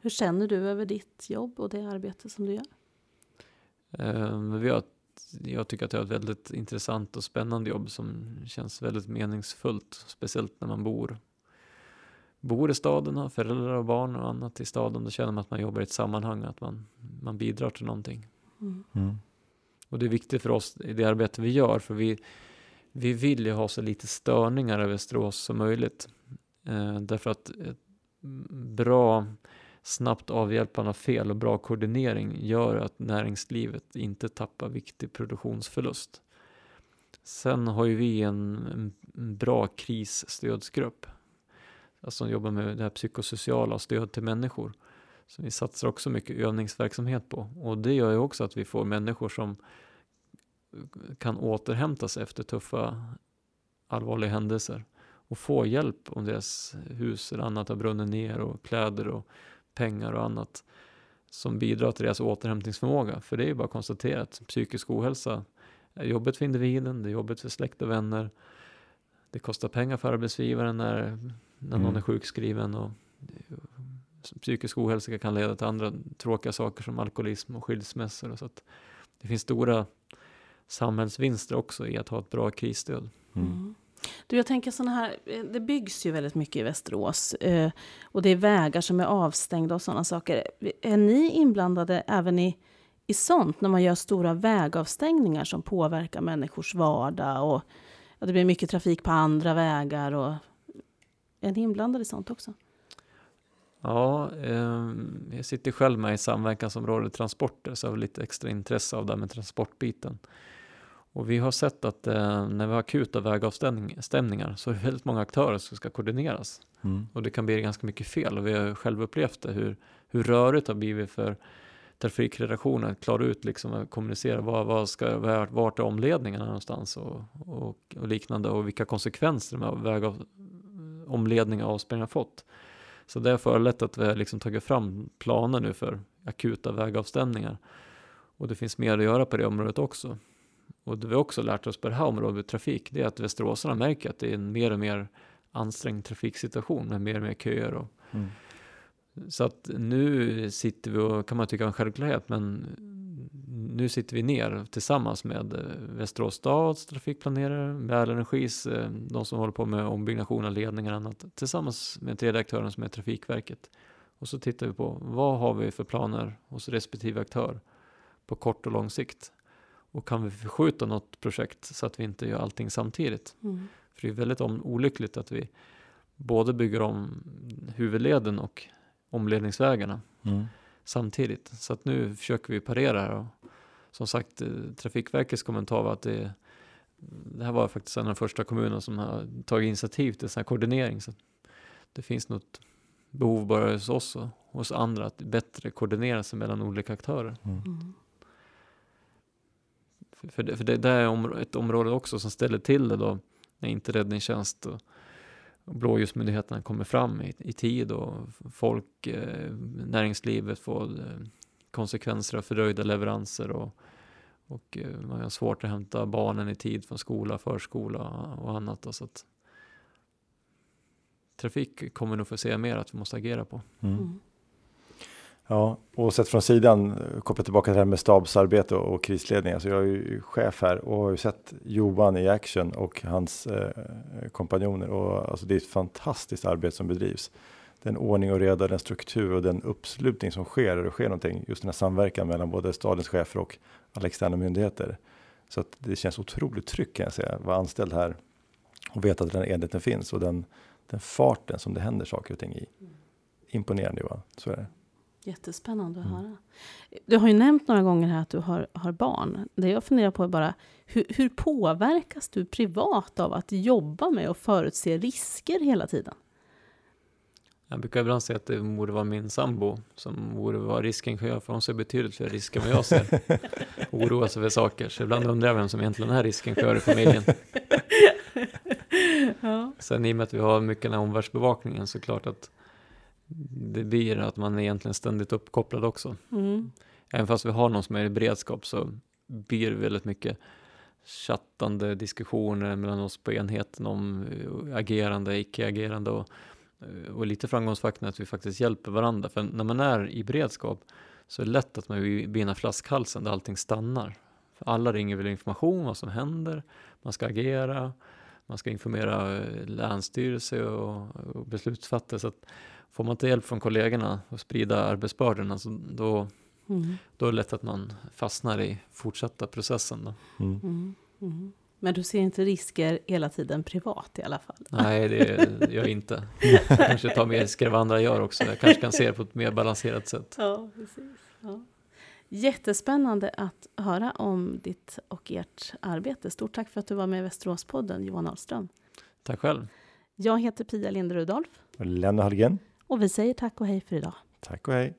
Hur känner du över ditt jobb och det arbete som du gör? Eh, men vi har, jag tycker att jag har ett väldigt intressant och spännande jobb som känns väldigt meningsfullt, speciellt när man bor bor i staden, har föräldrar och barn och annat i staden, då känner man att man jobbar i ett sammanhang, att man, man bidrar till någonting. Mm. Mm. Och det är viktigt för oss i det arbete vi gör, för vi, vi vill ju ha så lite störningar över Västerås som möjligt. Eh, därför att ett bra, snabbt avhjälpande av fel och bra koordinering gör att näringslivet inte tappar viktig produktionsförlust. Sen har ju vi en, en, bra krisstödsgrupp alltså som jobbar med det här psykosociala och stöd till människor. Så vi satsar också mycket övningsverksamhet på. Och det gör ju också att vi får människor som kan återhämta sig efter tuffa allvarliga händelser och få hjälp om deras hus eller annat har brunnit ner och kläder och pengar och annat som bidrar till deras återhämtningsförmåga. För det är ju bara att konstatera att psykisk ohälsa är jobbigt för individen, det är jobbigt för släkt och vänner. Det kostar pengar för arbetsgivaren när, när någon Mm. är sjukskriven och psykisk ohälsa kan leda till andra tråkiga saker som alkoholism och skilsmässor. och Så det finns stora samhällsvinster också i att ha ett bra krisstöd. Mm. Mm. Du, jag tänker såna här, eh, det byggs ju väldigt mycket i Västerås eh, och det är vägar som är avstängda och sådana saker. Är ni inblandade även i, i sånt när man gör stora vägavstängningar som påverkar människors vardag och ja, det blir mycket trafik på andra vägar och är ni inblandade i sånt också? Ja, eh, jag sitter själv med i samverkansområdet transporter så jag har lite extra intresse av det här med transportbiten. Och vi har sett att eh, när vi har akuta vägavstämningar så är det väldigt många aktörer som ska koordineras. Mm. Och det kan bli ganska mycket fel och vi har själv upplevt det hur, hur rörigt det har blivit för trafikredaktionen att klara ut liksom att kommunicera vad, vad ska, vart, vart är omledningarna någonstans och, och, och liknande och vilka konsekvenser de här vägav, omledningar och avspärrningar har fått. Så det har föranlett att vi har liksom tagit fram planer nu för akuta vägavstämningar. Och det finns mer att göra på det området också. Och det vi också lärt oss på det här området trafik, det är att västeråsarna märker att det är en mer och mer ansträngd trafiksituation med mer och mer köer och Mm. Så att nu sitter vi och kan man tycka en självklarhet, men nu sitter vi ner tillsammans med eh, Västerås stads trafikplanerare, Mälarenergis, eh, de som håller på med ombyggnation av ledningar och annat, tillsammans med tredje aktören som är Trafikverket. Och så tittar vi på vad har vi för planer hos respektive aktör på kort och lång sikt. Och kan vi förskjuta något projekt så att vi inte gör allting samtidigt? Mm. För det är väldigt om, olyckligt att vi både bygger om huvudleden och omledningsvägarna Mm. samtidigt. Så att nu försöker vi parera här. Och som sagt, eh, Trafikverkets kommentar var att det, det här var faktiskt en av de första kommunerna som har tagit initiativ till sån här koordinering. Så det finns något behov bara hos oss och hos andra att bättre koordinera sig mellan olika aktörer. Mm. Mm. För, det, för det där är ett område också som ställer till det då när inte räddningstjänst och, och blåljusmyndigheterna kommer fram i, i tid och folk, eh, näringslivet får eh, konsekvenser av fördröjda leveranser och, och eh, man har svårt att hämta barnen i tid från skola, förskola och annat. då, Så att trafik kommer nog få se mer att vi måste agera på. Mm. Ja, och sett från sidan, eh, kopplat tillbaka till det här med stabsarbete och, och krisledning. Alltså jag är ju chef här och har ju sett Johan i action och hans eh, kompanjoner. Och alltså det är ett fantastiskt arbete som bedrivs. Den ordning och reda, den struktur och den uppslutning som sker, och det sker någonting, just den här samverkan mellan både stadens chefer och alla externa myndigheter. Så att det känns otroligt tryggt kan jag säga, att vara anställd här och veta att den här enheten finns och den, den farten som det händer saker och ting i. Imponerande Johan, så är det. Jättespännande att Mm. höra. Du har ju nämnt några gånger här att du har, har barn. Det jag funderar på är bara, hur, hur påverkas du privat av att jobba med och förutse risker hela tiden? Jag brukar ibland säga att det borde vara min sambo som borde vara riskingenjör för hon ser betydligt fler risker än vad jag ser. Oroar sig för saker. Så ibland undrar jag vem som egentligen är riskingenjör i familjen. Ja. Sen i och med att vi har mycket den här omvärldsbevakningen så klart att det blir att man är egentligen ständigt uppkopplad också. Mm. Även fast vi har någon som är i beredskap så blir det väldigt mycket chattande diskussioner mellan oss på enheten om eh, agerande, icke-agerande och, eh, och lite framgångsfaktorn är att vi faktiskt hjälper varandra. För när man är i beredskap så är det lätt att man den här flaskhalsen där allting stannar. För alla ringer väl information vad som händer, man ska agera, man ska informera eh, länsstyrelse och, och beslutsfattare. Så att får man inte hjälp från kollegorna och sprida arbetsbördorna så då, Mm. då är det lätt att man fastnar i fortsatta processen. Då. Mm. Mm. Mm. Men du ser inte risker hela tiden privat i alla fall? Nej, det gör jag inte. Jag kanske tar mer risker än vad andra gör också. Jag kanske kan se det på ett mer balanserat sätt. Ja, precis. Ja. Jättespännande att höra om ditt och ert arbete. Stort tack för att du var med i Västeråspodden, Johan Ahlström. Tack själv. Jag heter Pia Linde Rudolf Och Hallgren, och vi säger tack och hej för idag. tack och hej.